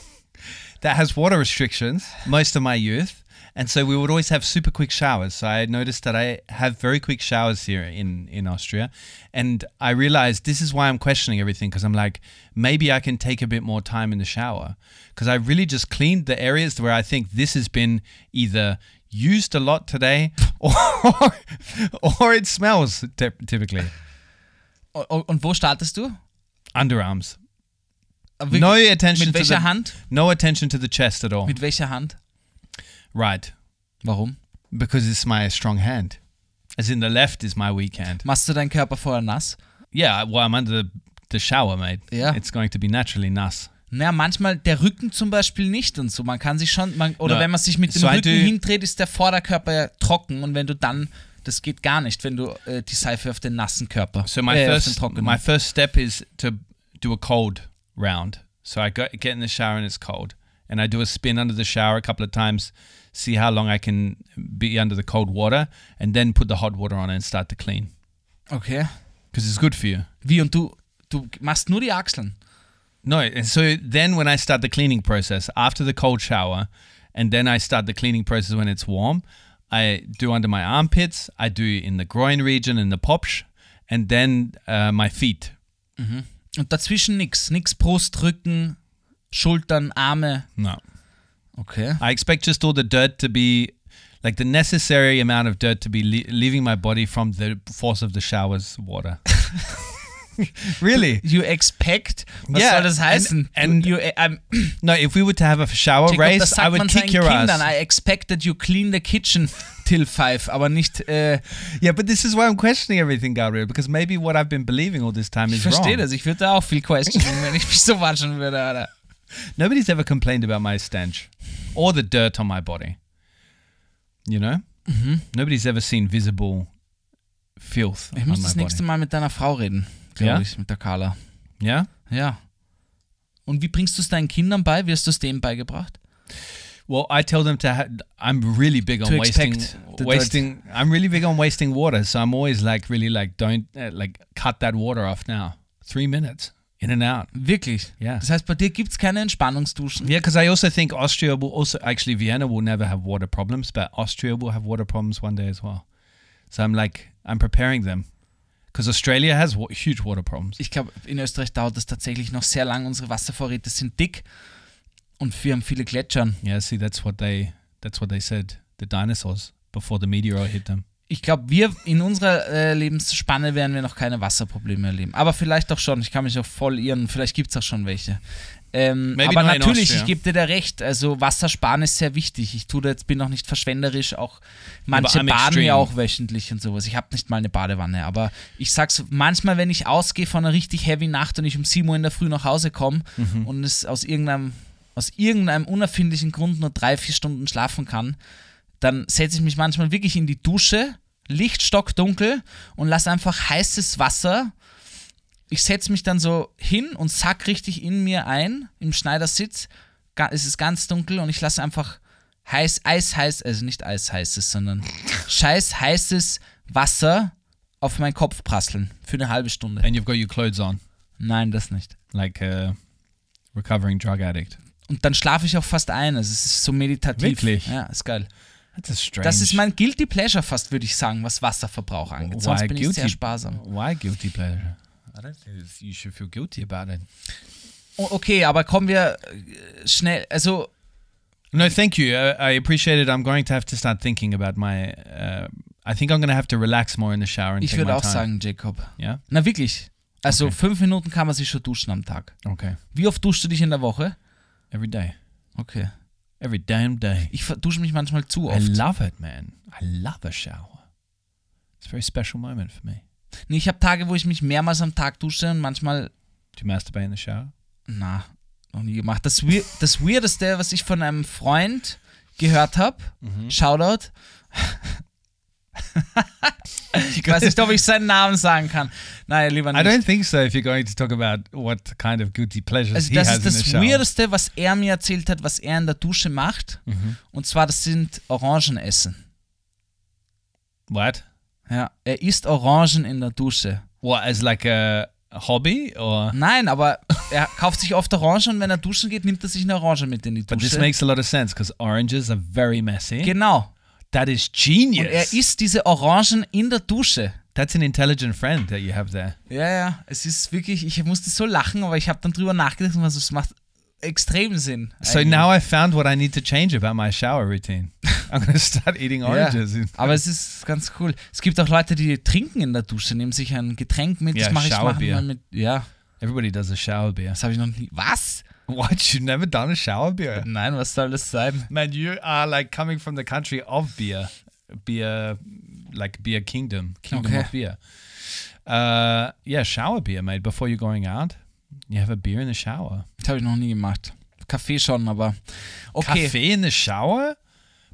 (laughs) that has water restrictions most of my youth. And so we would always have super quick showers. So I noticed that I have very quick showers here in, in Austria. And I realized this is why I'm questioning everything because I'm like, maybe I can take a bit more time in the shower. Because I really just cleaned the areas where I think this has been either used a lot today (laughs) or, or it smells typically. Und, wo startest du? Underarms. Äh, no attention mit welcher the, Hand? no attention to the chest at all. Mit welcher Hand? Right. Warum? Because it's my strong hand. As in the left is my weak hand. Machst du deinen Körper vorher nass? Yeah, well, I'm under the, the shower, mate. Yeah. It's going to be naturally nass. Naja, manchmal der Rücken zum Beispiel nicht und so. Man kann sich schon, man, oder No. wenn man sich mit dem So Rücken hindreht, ist der Vorderkörper ja trocken und wenn du dann, das geht gar nicht, wenn du äh, die Seife auf den nassen Körper, So my äh, first my first step is to do a cold round. So I go, get in the shower and it's cold, and I do a spin under the shower a couple of times, see how long I can be under the cold water, and then put the hot water on and start to clean okay. because it's good for you. Wie und du, du machst nur die Achseln. No, and so then when I start the cleaning process after the cold shower, and then I start the cleaning process when it's warm, I do under my armpits, I do in the groin region in the popsch, and then uh, my feet. Und dazwischen nix. Nix Brust, Rücken, Schultern, Arme. No. Okay. I expect just all the dirt to be like the necessary amount of dirt to be le- leaving my body from the force of the shower's water. (laughs) really? You expect? Was Yeah, soll das heißen? and- and- you, ähm, No, if we were to have a shower Jacob, race, I would kick your Kindern. ass. I expect that you clean the kitchen (laughs) till five, aber nicht. Äh, Yeah, but this is why I'm questioning everything, Gabriel, because maybe what I've been believing all this time is ich is verstehe das. Ich würde da auch viel questionen, wenn ich mich so waschen würde. Alter. Nobody's ever complained about my stench or the dirt on my body. You know? Mhm. Nobody's ever seen visible filth Ich on muss das body. nächste Mal mit deiner Frau reden, glaube Ja? ich, mit der Carla. Yeah? Ja. Und wie bringst du es deinen Kindern bei? Wie hast du es denen beigebracht? Well, I tell them to. Ha- I'm really big on To wasting, expect the dirt. wasting. I'm really big on wasting water, so I'm always like, really like, don't uh, like cut that water off now. Three minutes in and out. Wirklich? Ja. Das heißt, bei dir gibt es keine Entspannungsduschen? Yeah, because I also think Austria will also actually Vienna will never have water problems, but Austria will have water problems one day as well. So I'm like, I'm preparing them because Australia has huge water problems. Ich glaube, in Österreich dauert es tatsächlich noch sehr lang. Unsere Wasservorräte sind dick und wir haben viele Gletschern. Yeah, see, that's what they that's what they said. The dinosaurs before the meteor hit them. Ich glaube, wir in unserer äh, Lebensspanne werden wir noch keine Wasserprobleme erleben. Aber vielleicht auch schon. Ich kann mich auch voll irren. Vielleicht gibt es auch schon welche. Ähm, aber natürlich, ich gebe dir da recht. Also Wassersparen ist sehr wichtig. Ich tue da jetzt, bin auch nicht verschwenderisch. Auch manche baden extreme. ja auch wöchentlich und sowas. Ich habe nicht mal eine Badewanne. Aber ich sag's manchmal, wenn ich ausgehe von einer richtig heavy Nacht und ich um 7 Uhr in der Früh nach Hause komme Mhm. und es aus irgendeinem, aus irgendeinem unerfindlichen Grund nur drei, vier Stunden schlafen kann, dann setze ich mich manchmal wirklich in die Dusche, Licht stockdunkel und lasse einfach heißes Wasser. Ich setze mich dann so hin und sack richtig in mir ein, im Schneidersitz. Es ist ganz dunkel und ich lasse einfach heiß, eisheiß, also nicht eisheißes, sondern scheiß heißes Wasser auf meinen Kopf prasseln für eine halbe Stunde. And you've got your clothes on, Nein, das nicht. like a recovering drug addict. Und dann schlafe ich auch fast ein. Also es ist so meditativ. Wirklich? Ja, ist geil. That's a strange. Das ist mein Guilty Pleasure fast, würde ich sagen, was Wasserverbrauch angeht. Sonst Why bin ich sehr guilty? sparsam. Why guilty pleasure? I don't think you should feel guilty about it. Okay, aber kommen wir äh, schnell, also No, thank you. Uh, I appreciate it. I'm going to have to start thinking about my. Uh, I think I'm going to have to relax more in the shower and ich würde auch time. sagen, Jacob. Yeah. Na wirklich. Also Okay. fünf Minuten kann man sich schon duschen am Tag. Okay. Wie oft duschst du dich in der Woche? Every day. Okay. Every damn day. Ich dusche mich manchmal zu I oft. love it, man. I love a shower. It's a very special moment for me. Nee, ich habe Tage, wo ich mich mehrmals am Tag dusche und manchmal, Do you masturbate in the shower? na, noch nie gemacht. Das, Weir das Weirdeste, was ich von einem Freund gehört habe, Mhm. Shoutout. (laughs) ich weiß nicht, ob ich seinen Namen sagen kann. Naja, lieber I nicht. don't think so. If you're going to talk about what kind of guilty pleasures Also he das has ist in the das shower. Weirdeste, was er mir erzählt hat, was er in der Dusche macht. Mhm. Und zwar, das sind Orangen essen. What? Ja, er isst Orangen in der Dusche. What as like a hobby or? Nein, aber (laughs) er kauft sich oft Orangen und wenn er duschen geht, nimmt er sich eine Orange mit in die But this Dusche. makes a lot of sense because oranges are very messy. Genau. That is Und genius. er isst diese Orangen in der Dusche. That's an intelligent friend that you have there. Ja, ja, es ist wirklich, ich musste so lachen, aber ich habe dann drüber nachgedacht und also, es macht extrem Sinn. So eigentlich. now I found what I need to change about my shower routine. (laughs) I'm to start eating oranges. Ja, aber es ist ganz cool. Es gibt auch Leute, die trinken in der Dusche, nehmen sich ein Getränk mit. Ja, das mache ich manchmal mit. Ja, Everybody does a shower beer. das habe ich noch nie. Was? (laughs) What? You've never done a shower beer? Nein, was soll das sein? Man, you are like coming from the country of beer. Beer, like beer kingdom. Kingdom Okay. of beer. Uh, yeah, shower beer, mate. Before you're going out, you have a beer in the shower. Das habe ich noch nie gemacht. Kaffee schon, aber. Okay. Coffee in the shower?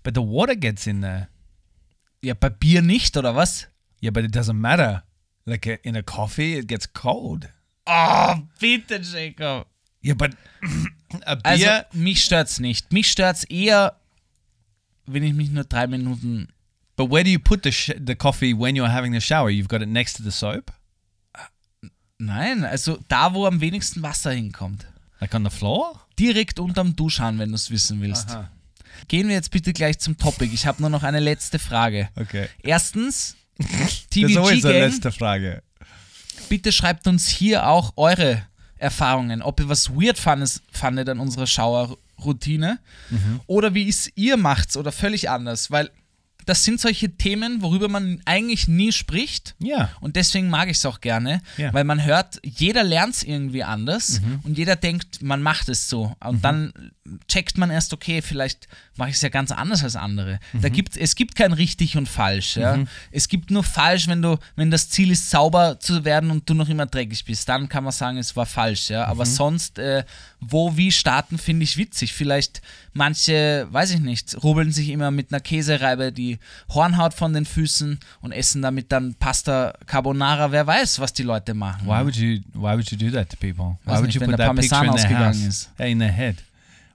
But the water gets in there. Ja, bei Bier nicht, oder was? Yeah, but it doesn't matter. Like uh in a coffee, it gets cold. Oh, bitte, Jacob. Yeah, but (clears throat) a Also, mich stört's nicht. Mich stört's eher, wenn ich mich nur drei Minuten. but where do you put the sh- the coffee when you're having the shower? You've got it next to the soap, Nein, also da, wo am wenigsten Wasser hinkommt. like on the floor. Direkt unterm Duschhahn, wenn du es wissen willst. Gehen wir jetzt bitte gleich zum Topic. Ich habe nur noch eine letzte Frage. Okay. Erstens, There's always a TVG-Gang, letzte Frage. bitte schreibt uns hier auch eure Erfahrungen, ob ihr was weird fandet, fandet an unserer Schauerroutine Mhm. oder wie es ihr macht oder völlig anders, weil das sind solche Themen, worüber man eigentlich nie spricht. Ja. Und deswegen mag ich es auch gerne, Ja. Mhm. weil man hört, jeder lernt es irgendwie anders und jeder denkt, man macht es so. Und dann checkt man erst, okay, vielleicht mache ich es ja ganz anders als andere. Da Mhm. gibt, es gibt kein richtig und falsch. Ja? Es gibt nur falsch, wenn du, wenn das Ziel ist, sauber zu werden und du noch immer dreckig bist. Dann kann man sagen, es war falsch. Ja? Aber Mhm. sonst, äh, wo, wie starten, finde ich witzig. Vielleicht manche, weiß ich nicht, rubbeln sich immer mit einer Käsereibe die Hornhaut von den Füßen und essen damit dann Pasta Carbonara. Wer weiß, was die Leute machen. Why would you Why would you do that to people? Why would nicht, you put that picture in Parmesan their house? ist. Yeah, in their head.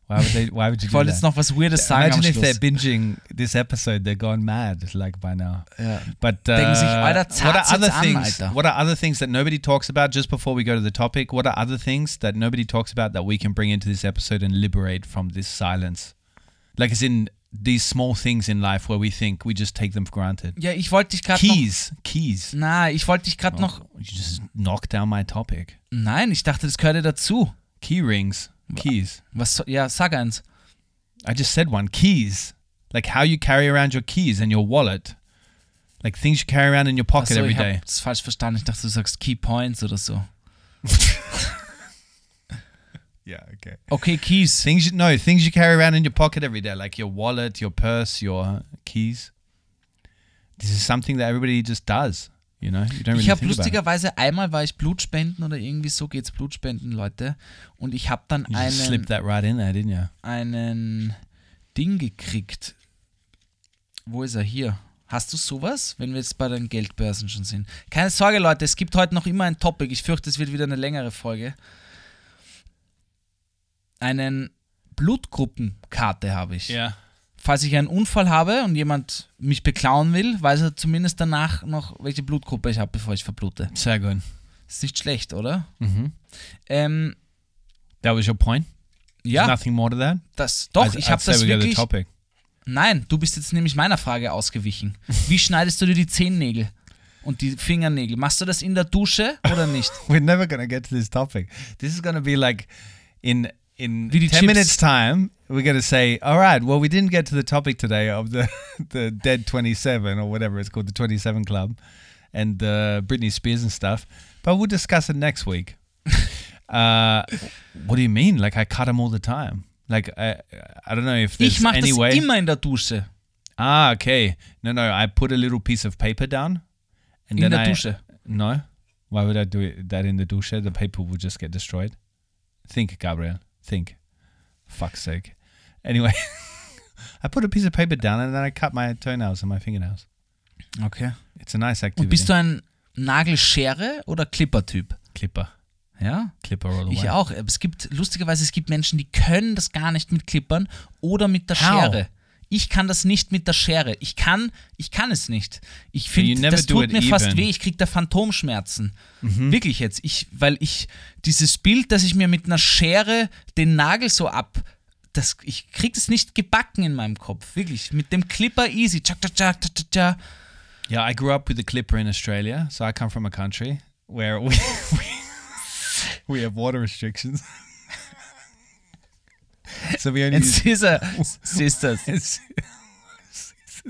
Why would they? Why would you Ich do wollte jetzt noch was Weirdes sagen Imagine if they're binging this episode, they're gone mad like by now. Ja. But uh, Denken sich, Alter, what are other an, things? Alter. What are other things that nobody talks about? Just before we go to the topic, what are other things that nobody talks about that we can bring into this episode and liberate from this silence? Like, as in these small things in life where we think we just take them for granted. Ja, ich wollte dich gerade noch. Keys, keys. Na, ich wollte dich gerade noch. You just knocked down my topic. Nein, ich dachte, das gehörte dazu. Key rings, keys. Was? so- Ja, sag eins. I just said one. Keys. Like how you carry around your keys and your wallet. Like things you carry around in your pocket Achso, every ich day. habe das falsch verstanden. Ich dachte, du sagst Key Points oder so. (laughs) Yeah, okay. Okay, Keys. Things you no, things you carry around in your pocket every day, like your wallet, your purse, your keys. This is something that everybody just does. You know, you don't really Ich habe lustigerweise einmal war ich Blutspenden oder irgendwie so geht's Blutspenden, Leute. Und ich habe dann You einen, right in there, didn't you? einen Ding gekriegt. Wo ist er? Hier. Hast du sowas, wenn wir jetzt bei den Geldbörsen schon sind? Keine Sorge, Leute, es gibt heute noch immer ein Topic. Ich fürchte, es wird wieder eine längere Folge. Einen Blutgruppenkarte habe ich. Yeah. Falls ich einen Unfall habe und jemand mich beklauen will, weiß er zumindest danach noch, welche Blutgruppe ich habe, bevor ich verblute. So good. Ist nicht schlecht, oder? Mhm. Ähm, That was your point. There's ja, nothing more to that. das, doch, I'd- ich I'd habe das wirklich. topic. Nein, du bist jetzt nämlich meiner Frage ausgewichen. Wie schneidest du dir die Zehennägel und die Fingernägel? Machst du das in der Dusche oder nicht? (laughs) We're never gonna get to this topic. This is gonna be like in in Wie ten Chips. minutes time. We're gonna say, all right. Well, we didn't get to the topic today of the (laughs) the Dead Twenty Seven or whatever it's called, the Twenty Seven Club, and uh, Britney Spears and stuff. But we'll discuss it next week. (laughs) uh, what do you mean? Like I cut them all the time. Like I I don't know if there's Ich mache any das way. immer in der Dusche. Ah, okay. No, no. I put a little piece of paper down, and In then der I Dusche. no. Why would I do it, that in the dusche? The paper would just get destroyed. Think, Gabriel. Think. Fuck's sake. Anyway, (laughs) I put a piece of paper down and then I cut my toenails and my fingernails. Okay. It's a nice activity. Und bist du ein Nagelschere oder Clipper-Typ? Clipper. Ja? Clipper all the Ich way. auch. Aber es gibt, lustigerweise, es gibt Menschen, die können das gar nicht mit Clippern oder mit der How? Schere. Ich kann das nicht mit der Schere. Ich kann, ich kann es nicht. Ich finde, das tut mir fast even. Mhm. weh. Ich kriege da Phantomschmerzen. Wirklich jetzt. Ich, weil ich dieses Bild, dass ich mir mit einer Schere den Nagel so ab, das, ich krieg das nicht gebacken in meinem Kopf. Wirklich. Mit dem Clipper easy. Tschak, tschak, tschak, tschak, tschak. Yeah, I grew up with a clipper in Australia, so I come from a country where we (laughs) we, we have water restrictions. (laughs) (laughs) so we only And Scissor, Sisters. It's-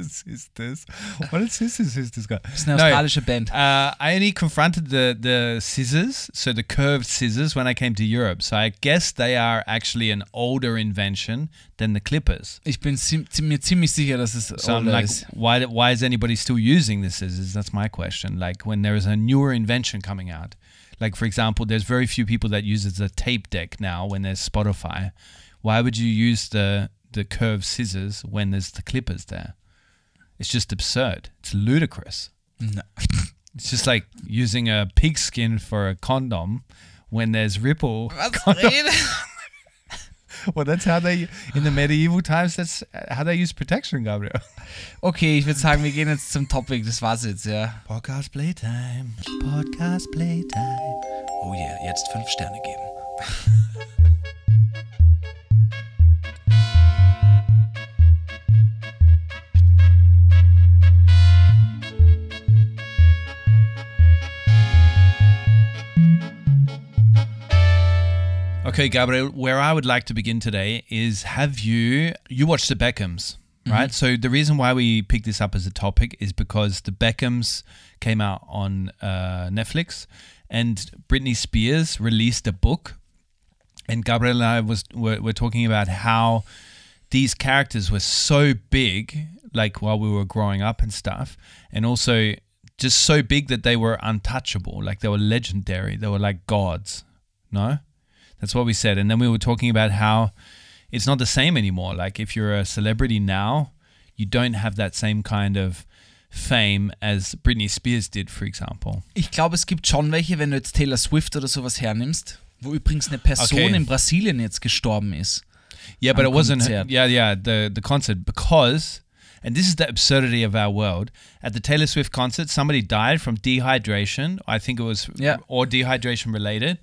sisters. What is sisters sisters got? Ist eine No, australische Band. Uh, I only confronted the the scissors, so the curved scissors, when I came to Europe. So I guess they are actually an older invention than the clippers. Ich bin mir ziemlich sicher, dass es So I'm older like, ist. why why is anybody still using the scissors? That's my question. Like when there is a newer invention coming out, like for example, there's very few people that use the tape deck now when there's Spotify. Why would you use the the curved scissors when there's the clippers there? It's just absurd. It's ludicrous. Na. (laughs) It's just like using a pigskin for a condom when there's ripple. (laughs) That's (laughs) Well, that's how they in the medieval times. That's how they use protection, Gabriel. Okay, ich würde sagen, wir gehen jetzt zum Topic. Das war's jetzt, ja. Podcast playtime. Podcast playtime. Oh yeah, jetzt fünf Sterne geben. Okay, Gabriel, where I would like to begin today is have you you watched the Beckhams, right? So the reason why we picked this up as a topic is because the Beckhams came out on uh, Netflix and Britney Spears released a book and Gabriel and I was were, were talking about how these characters were so big, like while we were growing up and stuff, and also just so big that they were untouchable, like they were legendary, they were like gods. No, that's what we said, and then we were talking about how it's not the same anymore. Like if you're a celebrity now, you don't have that same kind of fame as Britney Spears did, for example. Ich glaube, es gibt schon welche, wenn du jetzt Taylor Swift oder sowas hernimmst, wo übrigens eine Person Okay. in Brasilien jetzt gestorben ist. Yeah, but it wasn't. Konzert. Yeah, yeah, the the concert because, and this is the absurdity of our world. At the Taylor Swift concert, somebody died from dehydration. I think it was, Yeah. or dehydration related,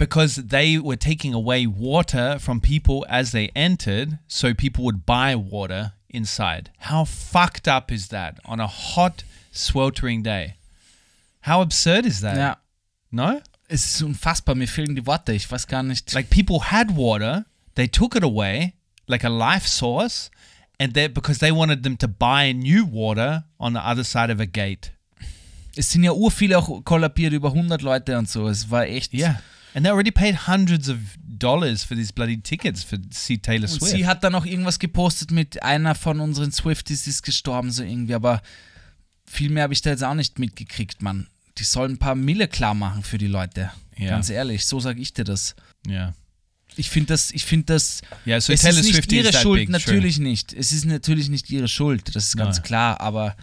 because they were taking away water from people as they entered, so people would buy water inside. How fucked up is that on a hot, sweltering day? How absurd is that? Ja, No. es ist unfassbar, mir fehlen die Worte, ich weiß gar nicht. like people had water they took it away like a life source and they because they wanted them to buy new water on the other side of a gate es sind ja ur viele auch kollabiert, über 100 Leute und so. Es war echt. And they already paid hundreds of dollars for these bloody tickets for see Taylor Und Swift sie hat dann auch irgendwas gepostet mit einer von unseren Swifties ist gestorben, so irgendwie, aber viel mehr habe ich da jetzt auch nicht mitgekriegt, Mann. Die sollen ein paar Mille klar machen für die Leute. Ja. Ganz ehrlich, so sage ich dir das. yeah Ich finde das, ich finde das. yeah so es Taylor ist nicht Swift ihre that Schuld, natürlich nicht. Es ist natürlich nicht ihre Schuld, das ist ganz Nein. klar, aber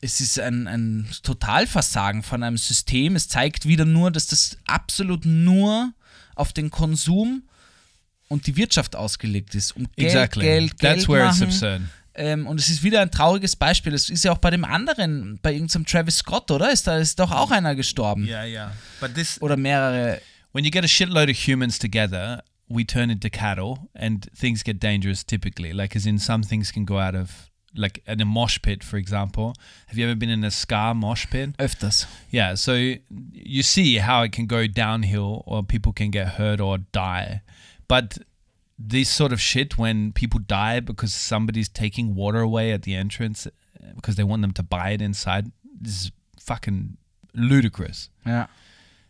es ist ein, ein Totalversagen von einem System. Es zeigt wieder nur, dass das absolut nur auf den Konsum und die Wirtschaft ausgelegt ist. Um Geld, exactly Geld, Geld that's where it's machen. absurd Ähm, und es ist wieder ein trauriges Beispiel. Es ist ja auch bei dem anderen, bei irgendeinem Travis Scott, oder? Ist da ist doch auch einer gestorben. yeah yeah but this Oder mehrere. when you get a shitload of humans together, we turn into cattle and things get dangerous typically. Like, as in, some things can go out of, like, in a mosh pit, for example. Have you ever been in a ska mosh pit? Öfters. Yeah, so you see how it can go downhill or people can get hurt or die. But this sort of shit, when people die because somebody's taking water away at the entrance because they want them to buy it inside, is fucking ludicrous. Ja.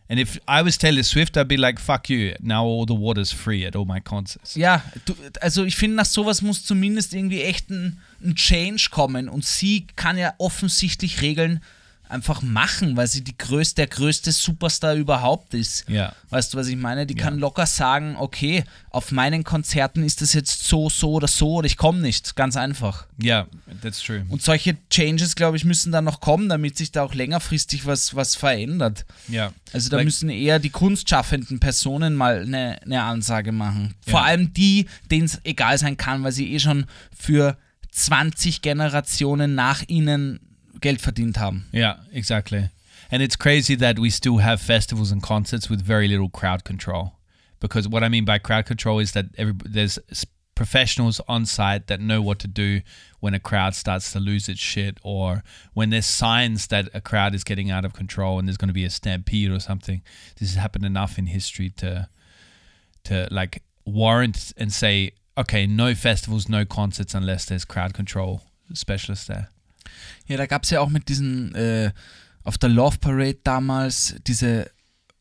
And if I was Taylor Swift, I'd be like, fuck you. Now all the water's free at all my concerts. Ja, du, also ich finde, nach sowas muss zumindest irgendwie echt ein, ein Change kommen. Und sie kann ja offensichtlich Regeln einfach machen, weil sie die größte, der größte Superstar überhaupt ist. Ja. Weißt du, was ich meine? Die Ja. kann locker sagen, okay, auf meinen Konzerten ist das jetzt so, so oder so oder ich komme nicht. Ganz einfach. Yeah, that's true. Und solche Changes, glaube ich, müssen dann noch kommen, damit sich da auch längerfristig was, was verändert. Yeah. Also da Like- müssen eher die kunstschaffenden Personen mal eine, eine Ansage machen. Vor Ja. allem die, denen es egal sein kann, weil sie eh schon für 20 Generationen nach ihnen Geld verdient haben. Yeah, exactly. And it's crazy that we still have festivals and concerts with very little crowd control. Because what I mean by crowd control is that every, there's professionals on site that know what to do when a crowd starts to lose its shit or when there's signs that a crowd is getting out of control and there's going to be a stampede or something. This has happened enough in history to to like warrant and say, okay, no festivals, no concerts unless there's crowd control specialists there. Ja, da gab es ja auch mit diesen, äh, auf der Love Parade damals, diese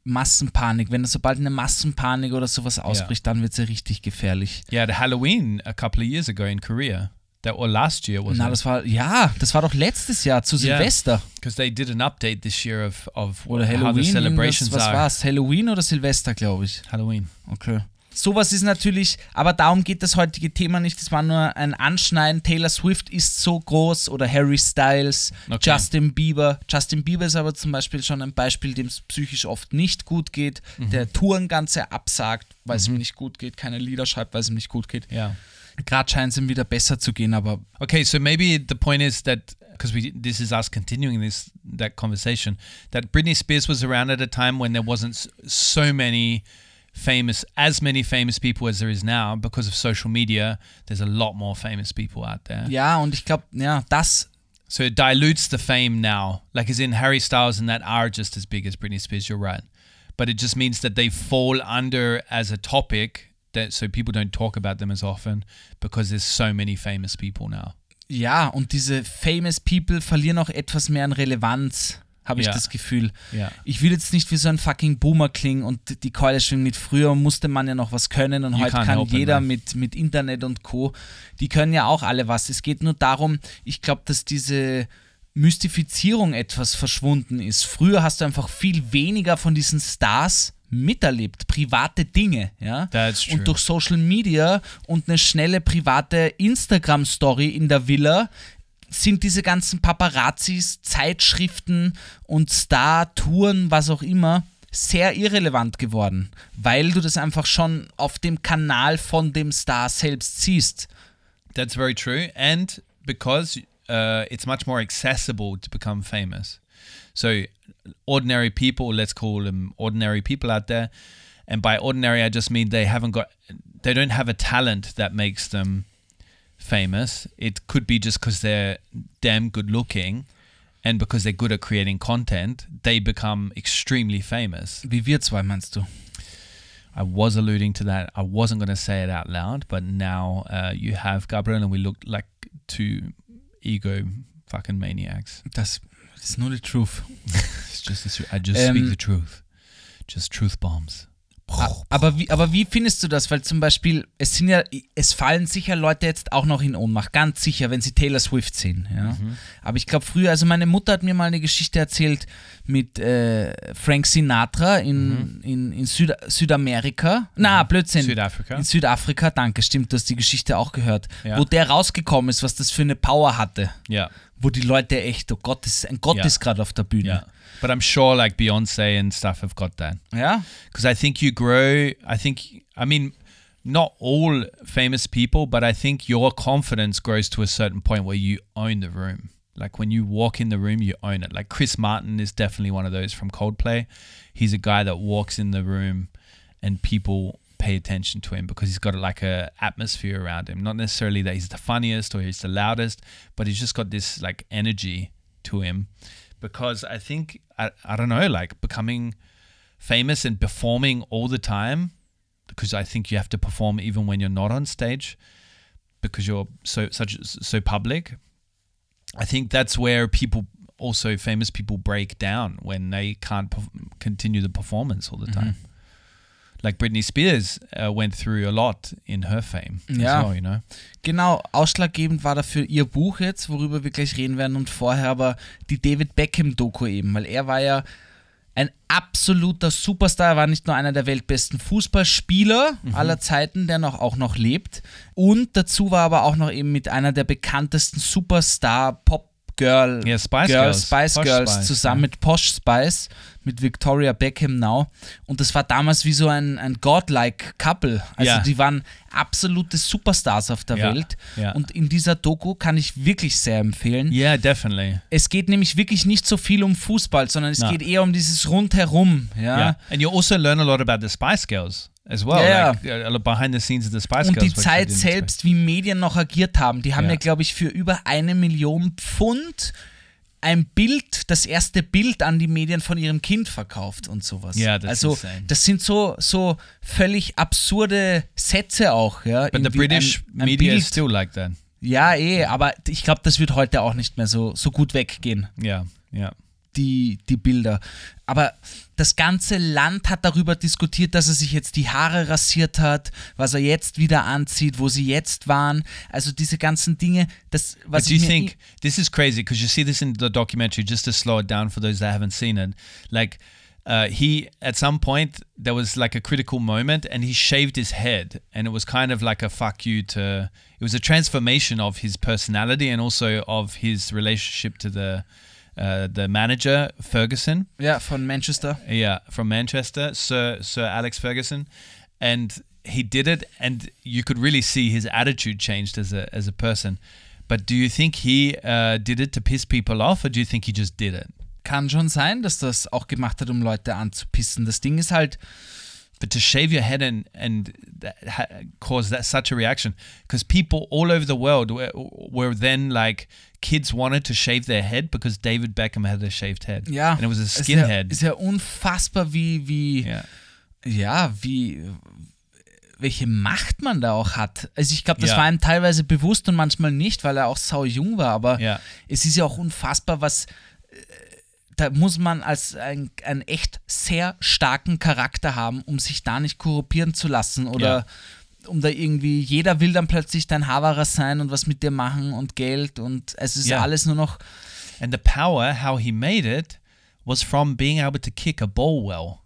Massenpanik. Wenn sobald eine Massenpanik oder sowas ausbricht, dann wird es ja richtig gefährlich. Yeah, the Halloween a couple of years ago in Korea. That or last year was Na, it? das war, ja, das war doch letztes Jahr zu Ja. Silvester. Because they did an update this year of of Oder how Halloween. the celebrations irgendwas- was are. war's? Halloween oder Silvester, glaube ich. Halloween. Okay. Sowas ist natürlich, aber darum geht das heutige Thema nicht. Es war nur ein Anschneiden. Taylor Swift ist so groß oder Harry Styles, Okay. Justin Bieber. Justin Bieber ist aber zum Beispiel schon ein Beispiel, dem es psychisch oft nicht gut geht, Mhm. der Touren ganze absagt, weil es ihm nicht gut geht, keine Lieder schreibt, weil es ihm nicht gut geht. Yeah. Gerade scheint es ihm wieder besser zu gehen, aber Okay, so maybe the point is that because we this is us continuing this that conversation that Britney Spears was around at a time when there wasn't so many famous as many famous people as there is now because of social media. There's a lot more famous people out there. ja, und ich glaube, ja, das So it dilutes the fame now. Like as in Harry Styles and that are just as big as Britney Spears, you're right. but it just means that they fall under as a topic that so people don't talk about them as often because there's so many famous people now. Ja, und diese famous people verlieren auch etwas mehr an Relevanz, habe ich Ja. das Gefühl. Ja. Ich will jetzt nicht wie so ein fucking Boomer klingen und die Keule schwingen mit früher musste man ja noch was können und You heute kann jeder mit, mit Internet und Co. Die können ja auch alle was. Es geht nur darum, ich glaube, dass diese Mystifizierung etwas verschwunden ist. Früher hast du einfach viel weniger von diesen Stars miterlebt, private Dinge, ja. Und durch Social Media und eine schnelle private Instagram-Story in der Villa sind diese ganzen Paparazzis, Zeitschriften und Star-Touren, was auch immer, sehr irrelevant geworden, weil du das einfach schon auf dem Kanal von dem Star selbst siehst. That's very true, and because uh, it's much more accessible to become famous. So, ordinary people, let's call them ordinary people out there, and by ordinary, I just mean they haven't got, they don't have a talent that makes them famous. It could be just because they're damn good looking, and because they're good at creating content, they become extremely famous. Wie wir zwei, meinst du? I was alluding to that. I wasn't going to say it out loud, but now uh, you have Gabriel, and we look like two ego fucking maniacs. That's ist nur die Truth. (laughs) It's just the truth. I just Ähm, speak the truth. Just truth bombs. Aber wie, aber wie findest du das? Weil zum Beispiel, es sind ja, es fallen sicher Leute jetzt auch noch in Ohnmacht, ganz sicher, wenn sie Taylor Swift sehen. Ja? Aber ich glaube früher, also meine Mutter hat mir mal eine Geschichte erzählt mit äh, Frank Sinatra in, in, in Süd Südamerika. Na, Blödsinn. Südafrika. In Südafrika, danke, stimmt, du hast die Geschichte auch gehört. Ja. Wo der rausgekommen ist, was das für eine Power hatte. Yeah, Wo die Leute echt, oh Gott, ist, ein Gott Ja. ist gerade auf der Bühne. yeah. But I'm sure like Beyonce and stuff have got that. Yeah. because I think you grow. I think, I mean, not all famous people, but I think your confidence grows to a certain point where you own the room. Like when you walk in the room, you own it. Like Chris Martin is definitely one of those from Coldplay. He's a guy that walks in the room and people pay attention to him because he's got like a atmosphere around him. Not necessarily that he's the funniest or he's the loudest, but he's just got this like energy to him. Because I think I, I don't know, like becoming famous and performing all the time because I think you have to perform even when you're not on stage because you're so such so public. I think that's where people also famous people break down when they can't perf- continue the performance all the mm-hmm. time. Like Britney Spears uh, went through a lot in her fame Ja. as well, you know. Genau, ausschlaggebend war dafür ihr Buch jetzt, worüber wir gleich reden werden und vorher aber die David Beckham-Doku eben, weil er war ja ein absoluter Superstar, er war nicht nur einer der weltbesten Fußballspieler aller Zeiten, der noch, auch noch lebt und dazu war aber auch noch eben mit einer der bekanntesten Superstar Pop Girl, Ja, Spice Girls, Girls, Spice Posh Girls Spice, zusammen ja. mit Posh Spice, mit Victoria Beckham now. Und das war damals wie so ein, ein godlike Couple. Also Ja. die waren absolute Superstars auf der Ja, Welt. ja. Und in dieser Doku kann ich wirklich sehr empfehlen. Yeah, definitely. Es geht nämlich wirklich nicht so viel um Fußball, sondern es Na. geht eher um dieses Rundherum. Ja. Yeah. And you also learn a lot about the Spice Girls as well. Yeah. Like behind the scenes of the Spice Und Girls. die which I Zeit selbst, wie Medien noch agiert haben. Die haben ja, Ja. glaube ich, für über eine Million Pfund ein Bild, das erste Bild an die Medien von ihrem Kind verkauft und sowas. Ja, das ist also insane. das sind so, so völlig absurde Sätze auch. Ja, But the British ein, ein media Bild. is still like that. Ja, eh, aber ich glaube, das wird heute auch nicht mehr so, so gut weggehen. Yeah, yeah. Die, die Bilder. Aber das ganze Land hat darüber diskutiert, dass er sich jetzt die Haare rasiert hat, was er jetzt wieder anzieht, wo sie jetzt waren. Also diese ganzen Dinge, das, was But do you ich think this is crazy? Because you see this in the documentary, just to slow it down for those that haven't seen it. Like, uh, he, at some point, there was like a critical moment and he shaved his head. And it was kind of like a fuck you to, it was a transformation of his personality and also of his relationship to the, uh, the manager, Ferguson. ja, von Manchester. Yeah, from Manchester, Sir Sir Alex Ferguson, and he did it, and you could really see his attitude changed as a as a person. But do you think he uh, did it to piss people off, or do you think he just did it? Kann schon sein, dass das auch gemacht hat, um Leute anzupissen. Das Ding ist halt, But to shave your head and and that ha- cause that such a reaction because people all over the world were, were then like kids wanted to shave their head because David Beckham had a shaved head. Ja. and it was a Ist skinhead. ja, ist ja unfassbar, wie, wie, yeah, ja, wie, welche Macht man da auch hat. Also ich glaube, das Ja. war ihm teilweise bewusst und manchmal nicht, weil er auch sau jung war, aber Ja. es ist ja auch unfassbar, was äh, da muss man als ein, einen echt sehr starken Charakter haben, um sich da nicht korruptieren zu lassen oder um da irgendwie, jeder will dann plötzlich dein Haverer sein und was mit dir machen und Geld und es ist Ja. alles nur noch, and the power how he made it was from being able to kick a ball well.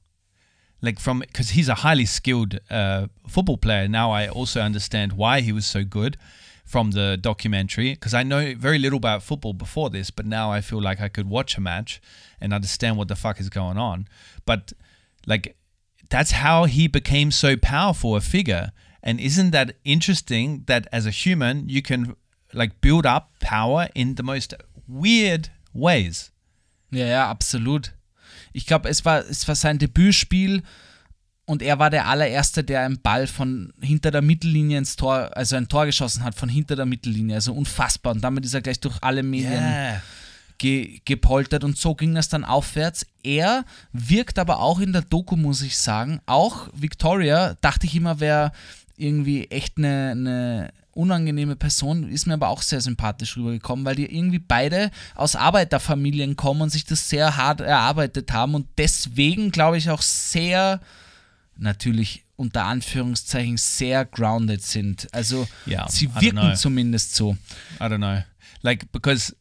Like from because he's a highly skilled uh, football player. Now I also understand why he was so good from the documentary because I know very little about football before this, but now I feel like I could watch a match and understand what the fuck is going on. But like that's how he became so powerful a figure. And isn't that interesting that as a human you can like build up power in the most weird ways? Ja, ja, absolut. Ich glaube, es war, es war sein Debütspiel und er war der allererste, der einen Ball von hinter der Mittellinie ins Tor, also ein Tor geschossen hat von hinter der Mittellinie. Also unfassbar. Und damit ist er gleich durch alle Medien ge gepoltert und so ging das dann aufwärts. Er wirkt aber auch in der Doku, muss ich sagen. Auch Victoria, dachte ich immer, wäre irgendwie echt eine, eine unangenehme Person, ist mir aber auch sehr sympathisch rübergekommen, weil die irgendwie beide aus Arbeiterfamilien kommen und sich das sehr hart erarbeitet haben und deswegen, glaube ich, auch sehr, natürlich unter Anführungszeichen, sehr grounded sind. Also Ja, sie wirken zumindest so. I don't know. Like because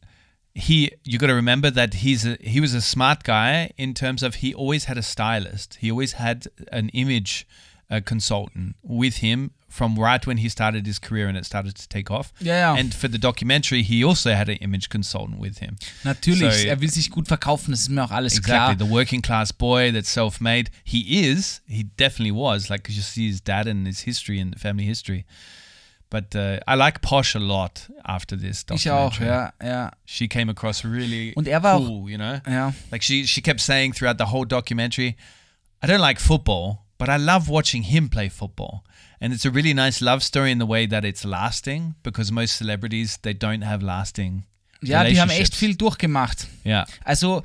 he you got to remember that he's a, he was a smart guy in terms of he always had a stylist. He always had an image uh, consultant with him from right when he started his career and it started to take off. Ja, ja. And for the documentary, he also had an image consultant with him. Natürlich, So- er will sich gut verkaufen, das ist mir auch alles Exactly, klar. the working class boy that's self-made. He is. He definitely was. Like you see his dad and his history and family history. But uh, I like Posh a lot after this documentary. Ich auch, ja, ja, She came across really Und er war auch- cool, you know. ja. Like she she kept saying throughout the whole documentary, I don't like football, but I love watching him play football. And it's a really nice love story in the way that it's lasting because most celebrities they don't have lasting. Ja, die haben echt viel durchgemacht. Yeah. Also,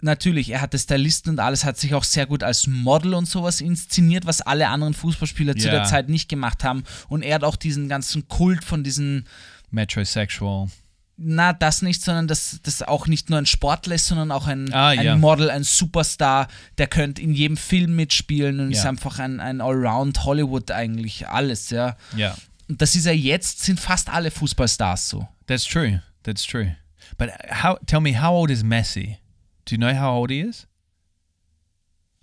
natürlich, er hatte Stylisten und alles, hat sich auch sehr gut als Model und sowas inszeniert, was alle anderen Fußballspieler zu Ja. der Zeit nicht gemacht haben. Und er hat auch diesen ganzen Kult von diesen, Metrosexual. Na, das nicht, sondern dass das auch nicht nur ein Sportler ist, sondern auch ein, Ah, ein ja. Model, ein Superstar, der könnte in jedem Film mitspielen und Ja. ist einfach ein, ein Allround Hollywood eigentlich, alles, ja. Yeah. Und das ist ja jetzt, sind fast alle Fußballstars so. That's true. That's true. But how? Tell me, how old is Messi? Do you know how old he is?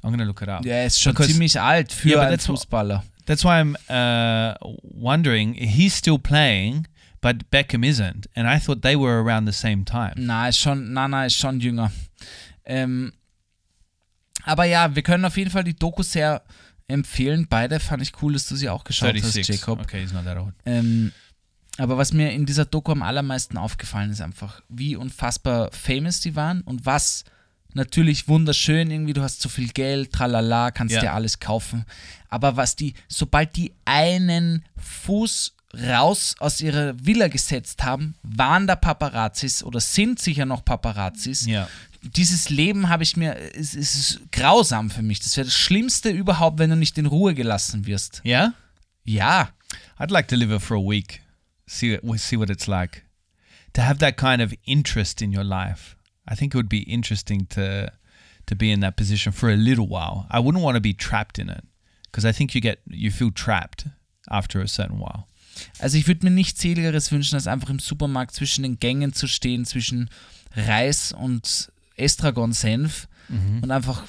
I'm gonna look it up. Der ist schon Because- ziemlich alt für Yeah, einen that's what- Fußballer. That's why I'm uh, wondering. He's still playing, but Beckham isn't, and I thought they were around the same time. Na, ist schon, Nana ist schon jünger. Ähm, aber ja, wir können auf jeden Fall die Doku sehr empfehlen. Beide fand ich cool, dass du sie auch geschaut hast, 36. Jacob. Okay, he's not that old. Ähm, aber was mir in dieser Doku am allermeisten aufgefallen ist, einfach, wie unfassbar famous die waren und was natürlich wunderschön, irgendwie, du hast so viel Geld, tralala, kannst Ja. dir alles kaufen. Aber was die, sobald die einen Fuß raus aus ihrer Villa gesetzt haben, waren da Paparazzis oder sind sicher noch Paparazzis. Yeah. Dieses Leben habe ich mir, es, es ist grausam für mich. Das wäre das Schlimmste überhaupt, wenn du nicht in Ruhe gelassen wirst. Yeah. Ja, I'd like to live for a week. See see what it's like. To have that kind of interest in your life. I think it would be interesting to to be in that position for a little while. I wouldn't want to be trapped in it because I think you get you feel trapped after a certain while. Also ich würde mir nichts seligeres wünschen, als einfach im Supermarkt zwischen den Gängen zu stehen, zwischen Reis und Estragon-Senf und einfach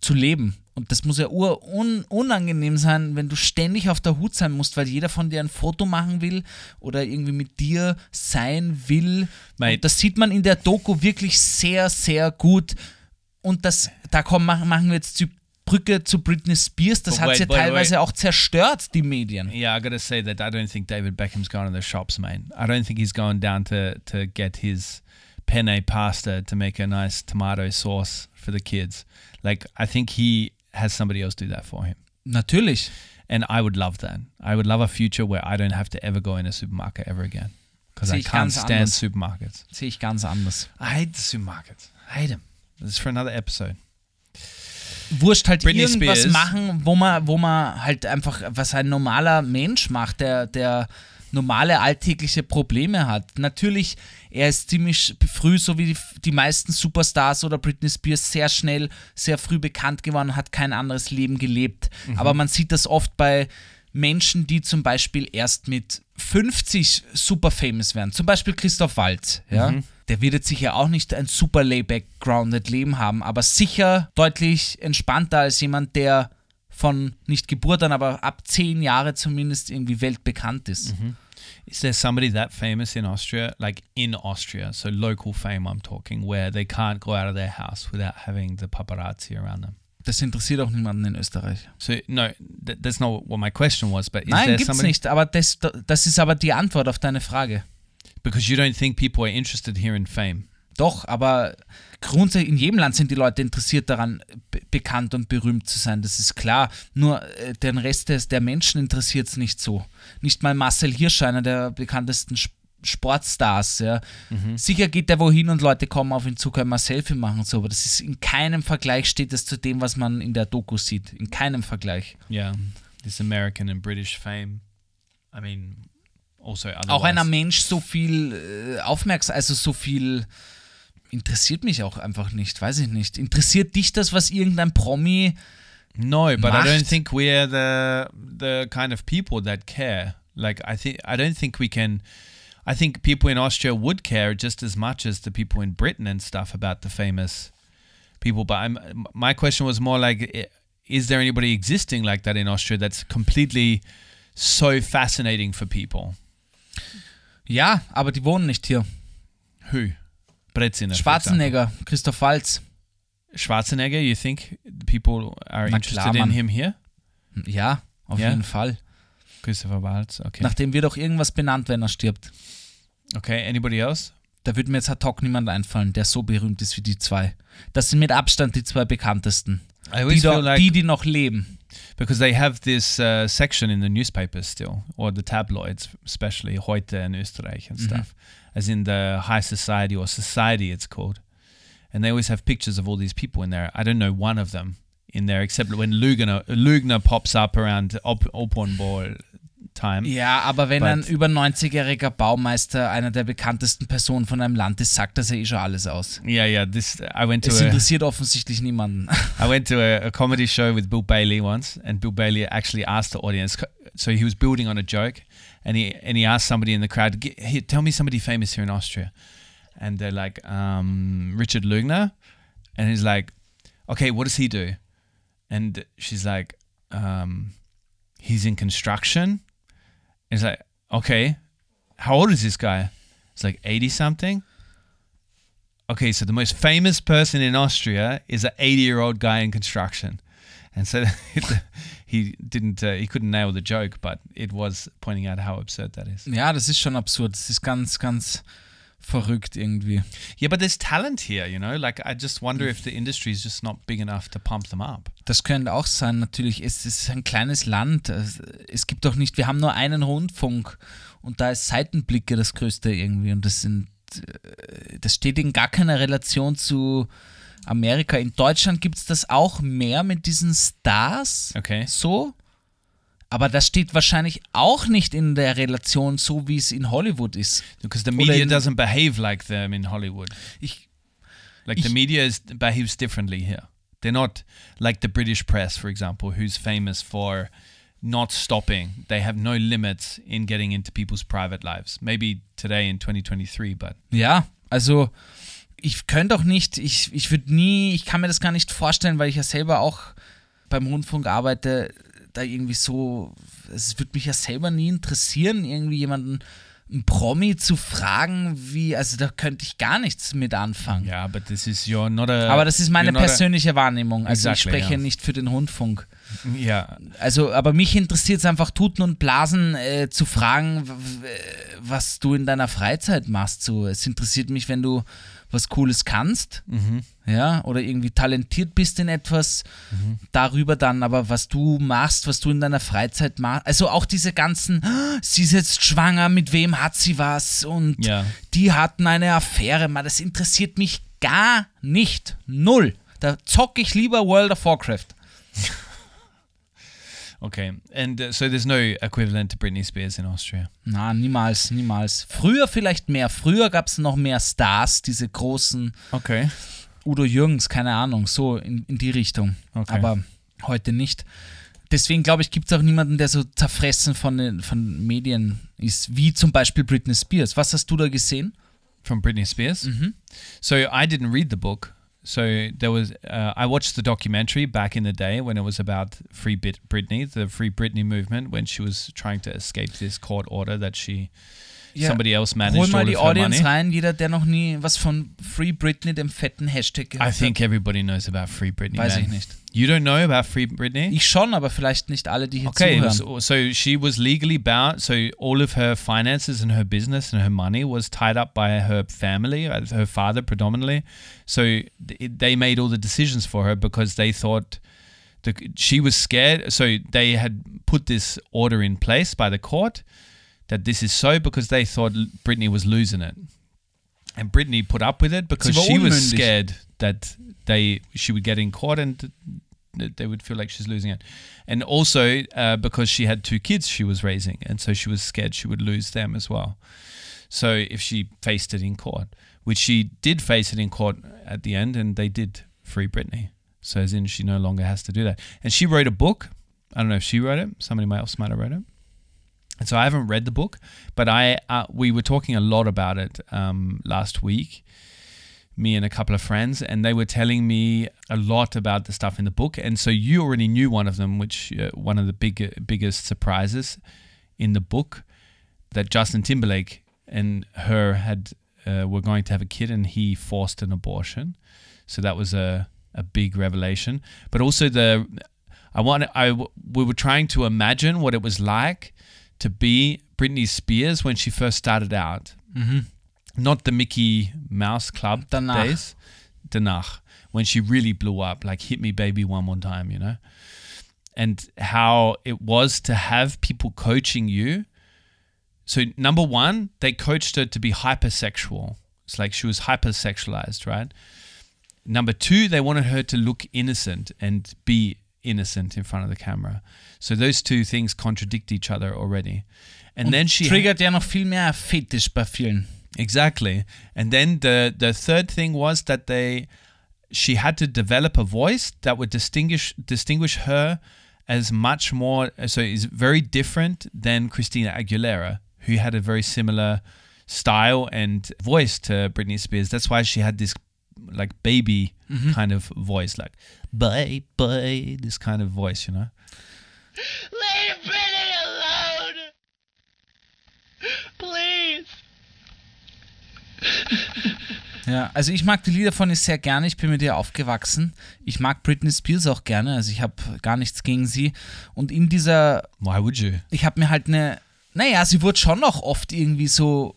zu leben. Und das muss ja ur un unangenehm sein, wenn du ständig auf der Hut sein musst, weil jeder von dir ein Foto machen will oder irgendwie mit dir sein will. Das sieht man in der Doku wirklich sehr, sehr gut. Und das, da kommen, machen wir jetzt Brücke zu Britney Spears. Das But hat wait, teilweise auch zerstört, die Medien. Yeah, I got to say that I don't think David Beckham's going to the shops, mate. I don't think he's going down to to get his penne pasta to make a nice tomato sauce for the kids. Like I think he has somebody else do that for him. Natürlich. And I would love that. I would love a future where I don't have to ever go in a supermarket ever again. Because I can't stand anders. supermarkets. Sehe ich ganz anders. I hate the supermarkets. I hate them. This is for another episode. Wurscht halt Britney irgendwas Spears. machen, wo man, wo man halt einfach, was ein normaler Mensch macht, der, der normale alltägliche Probleme hat. Natürlich, er ist ziemlich früh, so wie die, die meisten Superstars oder Britney Spears, sehr schnell, sehr früh bekannt geworden, hat kein anderes Leben gelebt. Aber man sieht das oft bei Menschen, die zum Beispiel erst mit 50 super famous werden. Zum Beispiel Christoph Waltz, ja. Der wird jetzt sicher auch nicht ein super layback grounded Leben haben, aber sicher deutlich entspannter als jemand, der von nicht Geburt an, aber ab 10 Jahre zumindest irgendwie weltbekannt ist. Is there somebody that famous in Austria, like in Austria, so local fame I'm talking, where they can't go out of their house without having the paparazzi around them? Das interessiert auch niemanden in Österreich. So no, th- that's not what my question was. But is Nein, there gibt's somebody nicht, aber das, das ist aber die Antwort auf deine Frage. Because you don't think people are interested here in fame? Doch, aber grundsätzlich in jedem Land sind die Leute interessiert daran, be bekannt und berühmt zu sein. Das ist klar. Nur äh, den Rest des, der Menschen interessiert es nicht so. Nicht mal Marcel Hirsch, einer der bekanntesten Sp Sportstars. Ja. Sicher geht der wohin und Leute kommen auf ihn zu, können mal Selfie machen und so, aber das ist in keinem Vergleich steht das zu dem, was man in der Doku sieht. In keinem Vergleich. Yeah, this American and British fame. I mean, also otherwise. Auch einer Mensch so viel äh, Aufmerksamkeit, also so viel interessiert mich auch einfach nicht, weiß ich nicht. Interessiert dich das, was irgendein Promi No, but I don't Macht. think we're the the kind of people that care. Like I think I don't think we can. I think people in Austria would care just as much as the people in Britain and stuff about the famous people. But I'm my question was more like, is there anybody existing like that in Austria that's completely so fascinating for people? Ja, aber die wohnen nicht hier. Who? Brezina. Schwarzenegger, Christoph Waltz. Schwarzenegger. You think people are Na interested klar, in him here? Ja, auf Ja? jeden Fall. Christopher Waltz. Okay. Nachdem wird auch irgendwas benannt, wenn er stirbt. Okay. Anybody else? Da würde mir jetzt ad hoc niemand einfallen, der so berühmt ist wie die zwei. Das sind mit Abstand die zwei bekanntesten. I Die, always do, feel like die, die noch leben. Because they have this uh, section in the newspapers still, or the tabloids, especially Heute and Österreich and stuff, as in the high society or society it's called. And they always have pictures of all these people in there. I don't know one of them in there except when Lugner, Lugner pops up around op- Open Ball time. Ja, aber wenn But- ein über 90-jähriger Baumeister einer der bekanntesten Personen von einem Land ist, sagt das ja eh schon alles aus. Yeah, yeah. This I went to Es a, interessiert offensichtlich niemanden. (laughs) I went to a, a comedy show with Bill Bailey once, and Bill Bailey actually asked the audience. So he was building on a joke, and he and he asked somebody in the crowd, "G- here, "Tell me somebody famous here in Austria," and they're like, um, "Richard Lugner," and he's like, "Okay, what does he do?" And she's like, um, "He's in construction." He's like, "Okay, how old is this guy?" It's like eighty something. Okay, so the most famous person in Austria is an 80 year old guy in construction. And so (laughs) he didn't, uh, he couldn't nail the joke, but it was pointing out how absurd that is. Ja, das ist schon absurd. Das ist ganz, ganz verrückt irgendwie. Yeah, but there's talent here, you know? Like, I just wonder if the industry is just not big enough to pump them up. Das könnte auch sein, natürlich. Es ist ein kleines Land. Es- gibt doch nicht, wir haben nur einen Rundfunk und da ist Seitenblicke das Größte irgendwie und das sind, äh, das steht in gar keiner Relation zu Amerika. In Deutschland gibt es das auch mehr mit diesen Stars. Okay. So. Aber das steht wahrscheinlich auch nicht in der Relation so, wie es in Hollywood ist. Because the media in- doesn't behave like them in Hollywood. Ich, Like, the Ich- media is, behaves differently here. They're not like the British press, for example, who's famous for not stopping. They have no limits in getting into people's private lives. Maybe today in 2023, but Ja, also ich könnte auch nicht, ich, ich würde nie, ich kann mir das gar nicht vorstellen, weil ich ja selber auch beim Rundfunk arbeite, da irgendwie so, es würde mich ja selber nie interessieren, irgendwie jemanden, einen Promi zu fragen, wie, also da könnte ich gar nichts mit anfangen. yeah, but this is you're not a. Aber das ist meine not a- persönliche Wahrnehmung. Also ich Exactly, spreche ja. nicht für den Rundfunk. Yeah, Also, aber mich interessiert es einfach, Tuten und Blasen äh, zu fragen, was du in deiner Freizeit machst. So, es interessiert mich, wenn du was Cooles kannst, ja, oder irgendwie talentiert bist in etwas, darüber dann aber, was du machst, was du in deiner Freizeit machst, also auch diese ganzen, "Ah, sie ist jetzt schwanger, mit wem hat sie was und Ja. die hatten eine Affäre, man, das interessiert mich gar nicht, null. Da zocke ich lieber World of Warcraft. (laughs) Okay, and uh, so there's no equivalent to Britney Spears in Austria. Na, niemals, niemals. Früher vielleicht mehr. Früher gab es noch mehr Stars, diese großen Okay. Udo Jürgens, keine Ahnung, so in, in die Richtung. Okay. Aber heute nicht. Deswegen glaube ich, gibt es auch niemanden, der so zerfressen von, den, von Medien ist, wie zum Beispiel Britney Spears. Was hast du da gesehen? From Britney Spears. So I didn't read the book. So there was uh, I watched the documentary back in the day when it was about Free Bit Britney, the Free Britney movement, when she was trying to escape this court order that she somebody else managed Hol mal all die Audience money. rein, jeder, der noch nie was von Free Britney, dem fetten Hashtag gehört I think everybody knows about Free Britney. Weiß man. ich nicht. You don't know about Free Britney? Ich schon, aber vielleicht nicht alle, die hier Okay, zuhören. so, so she was legally bound. So all of her finances and her business and her money was tied up by her family, uh, her father predominantly. So they made all the decisions for her because they thought the, she was scared. So they had put this order in place by the court that this is so because they thought Britney was losing it. And Britney put up with it because she was scared that they she would get in court and they would feel like she's losing it. And also uh, because she had two kids she was raising, and so she was scared she would lose them as well. So if she faced it in court, which she did face it in court at the end, and they did free Britney. So as in she no longer has to do that. And she wrote a book. I don't know if she wrote it. Somebody else might have wrote it. And so I haven't read the book, but I uh, we were talking a lot about it um, last week, me and a couple of friends, and they were telling me a lot about the stuff in the book. And so you already knew one of them, which uh, one of the big biggest surprises in the book that Justin Timberlake and her had uh, were going to have a kid, and he forced an abortion. So that was a a big revelation. But also the I want I we were trying to imagine what it was like to be Britney Spears when she first started out. Mm-hmm. Not the Mickey Mouse Club Danach. days. Danach. When she really blew up, like hit me baby one more time, you know? And how it was to have people coaching you. So number one, they coached her to be hypersexual. It's like she was hypersexualized, right? Number two, they wanted her to look innocent and be innocent in front of the camera. So those two things contradict each other already. And then she Triggert ja noch viel mehr Fetisch bei vielen. Exactly. And then the the third thing was that they she had to develop a voice that would distinguish distinguish her as much more so is very different than Christina Aguilera, who had a very similar style and voice to Britney Spears. That's why she had this like baby mm-hmm. kind of voice, like bye bye, this kind of voice, you know. Leave Britney alone! Please! Ja, also ich mag die Lieder von ihr sehr gerne. Ich bin mit ihr aufgewachsen. Ich mag Britney Spears auch gerne. Also ich habe gar nichts gegen sie. Und in dieser, Why would you? ich habe mir halt eine, naja, sie wurde schon auch oft irgendwie so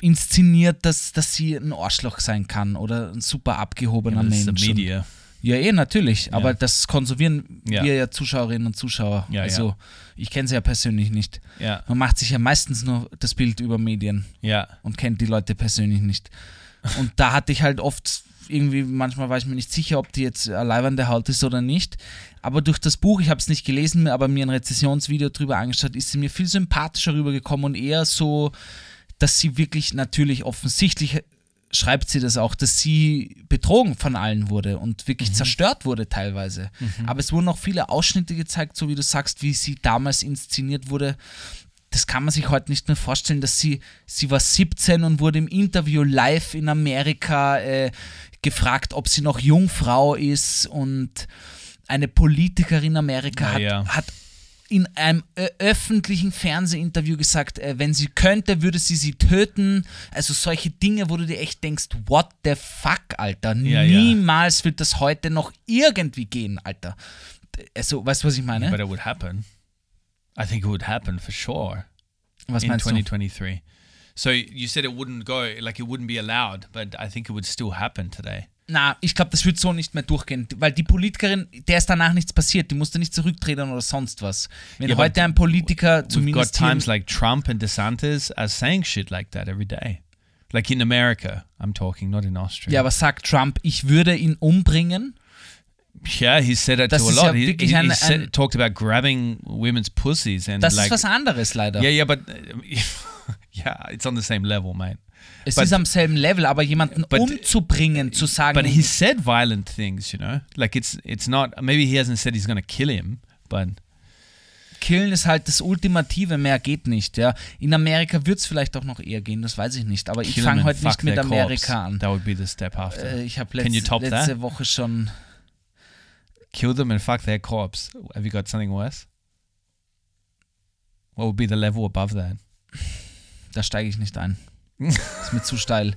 inszeniert, dass, dass sie ein Arschloch sein kann oder ein super abgehobener the Mensch. Media. Ja, eh, natürlich. Aber das konsumieren Ja. wir ja Zuschauerinnen und Zuschauer. Ja, also ich kenne sie ja persönlich nicht. Ja. Man macht sich ja meistens nur das Bild über Medien Yeah. und kennt die Leute persönlich nicht. Und da hatte ich halt oft irgendwie, manchmal war ich mir nicht sicher, ob die jetzt leibende Haut ist oder nicht. Aber durch das Buch, ich habe es nicht gelesen, aber mir ein Rezessionsvideo drüber angeschaut, ist sie mir viel sympathischer rübergekommen und eher so, dass sie wirklich natürlich offensichtlich schreibt sie das auch, dass sie betrogen von allen wurde und wirklich zerstört wurde teilweise. Aber es wurden auch viele Ausschnitte gezeigt, so wie du sagst, wie sie damals inszeniert wurde das kann man sich heute nicht mehr vorstellen, dass sie, sie war 17 und wurde im Interview live in Amerika äh, gefragt, ob sie noch Jungfrau ist und eine Politikerin Amerika Ja, hat, ja. hat in einem ö- öffentlichen Fernsehinterview gesagt, äh, wenn sie könnte, würde sie sie töten. Also solche Dinge, wo du dir echt denkst, what the fuck, Alter. Ja, ja. Niemals wird das heute noch irgendwie gehen, Alter. Also, weißt du, was ich meine? But it would happen. I think it would happen for sure. was in meinst du? 2023. So you said it wouldn't go, like it wouldn't be allowed, but I think it would still happen today. Na, ich glaube, das wird so nicht mehr durchgehen, weil die Politikerin, der ist danach nichts passiert, die musste nicht zurücktreten oder sonst was. Wenn Ja, aber heute ein Politiker We've zumindest got times like Trump and DeSantis are saying shit like that every day. Like in America, I'm talking, not in Austria. ja, aber sagt Trump, ich würde ihn umbringen. yeah, he said it Das to a lot. ja he wirklich he, ein- he said, ein- talked about grabbing women's pussies and Das like ist was anderes leider. yeah, yeah, but (laughs) yeah, it's on the same level, mate. es but- ist am selben Level, aber jemanden but- umzubringen, zu sagen, But he said violent things, you know. Like it's it's not. Maybe he hasn't said he's gonna kill him, but killen ist halt das Ultimative, mehr geht nicht. Ja. In Amerika wird es vielleicht auch noch eher gehen, das weiß ich nicht. Aber ich kill him fange heute nicht mit. Amerika an. That would be the step after. Äh, ich habe Can you letz, top letzte that? Woche schon. kill them and fuck their corpse. Have you got something worse? What would be the level above that? Da steige ich nicht ein. ist mir zu steil.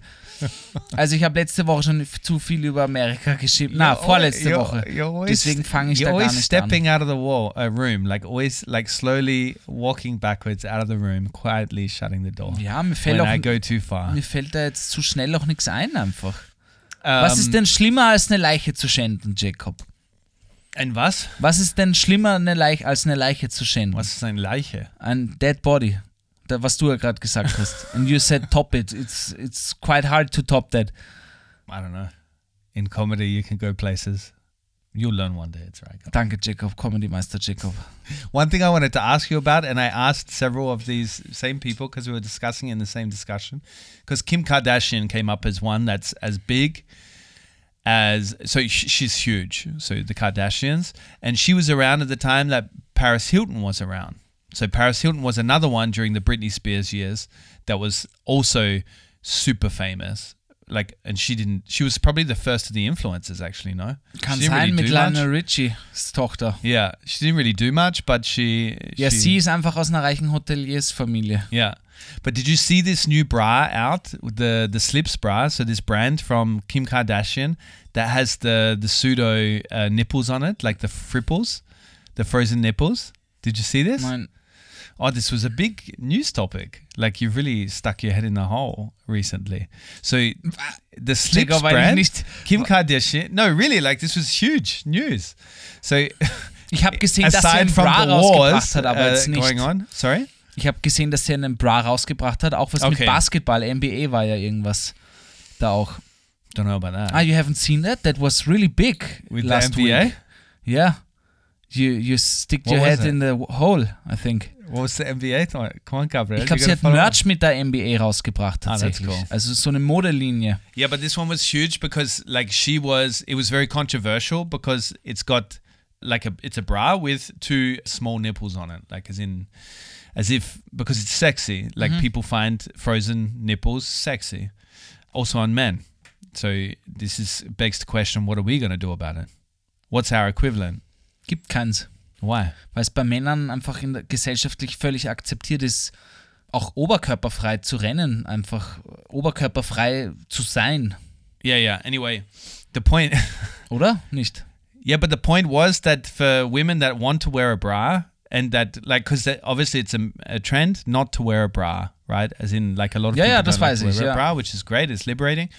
Also ich habe letzte Woche schon zu viel über Amerika geschrieben. Na, vorletzte Woche. Deswegen fange ich you're da gar always nicht stepping out of the wall, uh, room, like always, like slowly walking backwards out of the room, quietly shutting the door. an. Ja, mir fällt, auch, mir fällt da jetzt zu schnell auch nichts ein einfach. Was Um, ist denn schlimmer als eine Leiche zu schänden, Jacob? And was? Was ist denn schlimmer eine Leich, als eine Leiche zu schänden? Was ist eine Leiche? Ein Dead Body. Da, was du ja gerade gesagt hast. And you said top it. It's, it's quite hard to top that. I don't know. In comedy, you can go places. You'll learn one day. It's right. Danke, Jacob. Comedy Meister Jacob. One thing I wanted to ask you about, and I asked several of these same people because we were discussing in the same discussion, because Kim Kardashian came up as one that's as big as so she's huge. So the Kardashians, and she was around at the time that Paris Hilton was around. So Paris Hilton was another one during the Britney Spears years that was also super famous. Like, and she didn't. She was probably the first of the influencers, actually. No, Kann she sein mit do much. Lionel Richie's Tochter. Yeah, she didn't really do much, but she. Ja, she, sie ist einfach aus einer reichen Hoteliersfamilie. Yeah. But did you see this new bra out? The the Slips bra. So this brand from Kim Kardashian that has the the pseudo uh, nipples on it, like the fripples, the frozen nipples. Did you see this? Oh, this was a big news topic. Like you've really stuck your head in the hole recently. So the ich brand, nicht- Kim Kardashian. No, really, like this was huge news. So ich habe gesehen, dass sie from Bra the rausgebracht wars hat, aber uh, jetzt nicht. going on, sorry. Ich habe gesehen, dass sie einen Bra rausgebracht hat, auch was Okay. mit Basketball, NBA war ja irgendwas da auch. Don't know about that. Ah, you haven't seen that? That was really big With the last NBA? week. Yeah. You you stick your head it? in the hole, I think. What was the NBA? Come on, Gabriel. Ich glaube, sie hat Merch mit der NBA rausgebracht Ah, that's tatsächlich. cool. Also so eine Modelinie. Yeah, but this one was huge because like she was. It was very controversial because it's got like a it's a bra with two small nipples on it, like as in as if because it's sexy. Like people find frozen nipples sexy, also on men. So this is begs the question: What are we gonna do about it? What's our equivalent? Gibt keins. Why? Weil es bei Männern einfach in der gesellschaftlich völlig akzeptiert ist, auch oberkörperfrei zu rennen, einfach oberkörperfrei zu sein. Yeah, yeah. Anyway, the point. (laughs) Oder? Nicht? Yeah, but the point was that for women that want to wear a bra and that like because obviously it's a, a trend not to wear a bra, right? As in like a lot of Yeah, people yeah, don't like to wear ich, a ja. bra, which is great. It's liberating.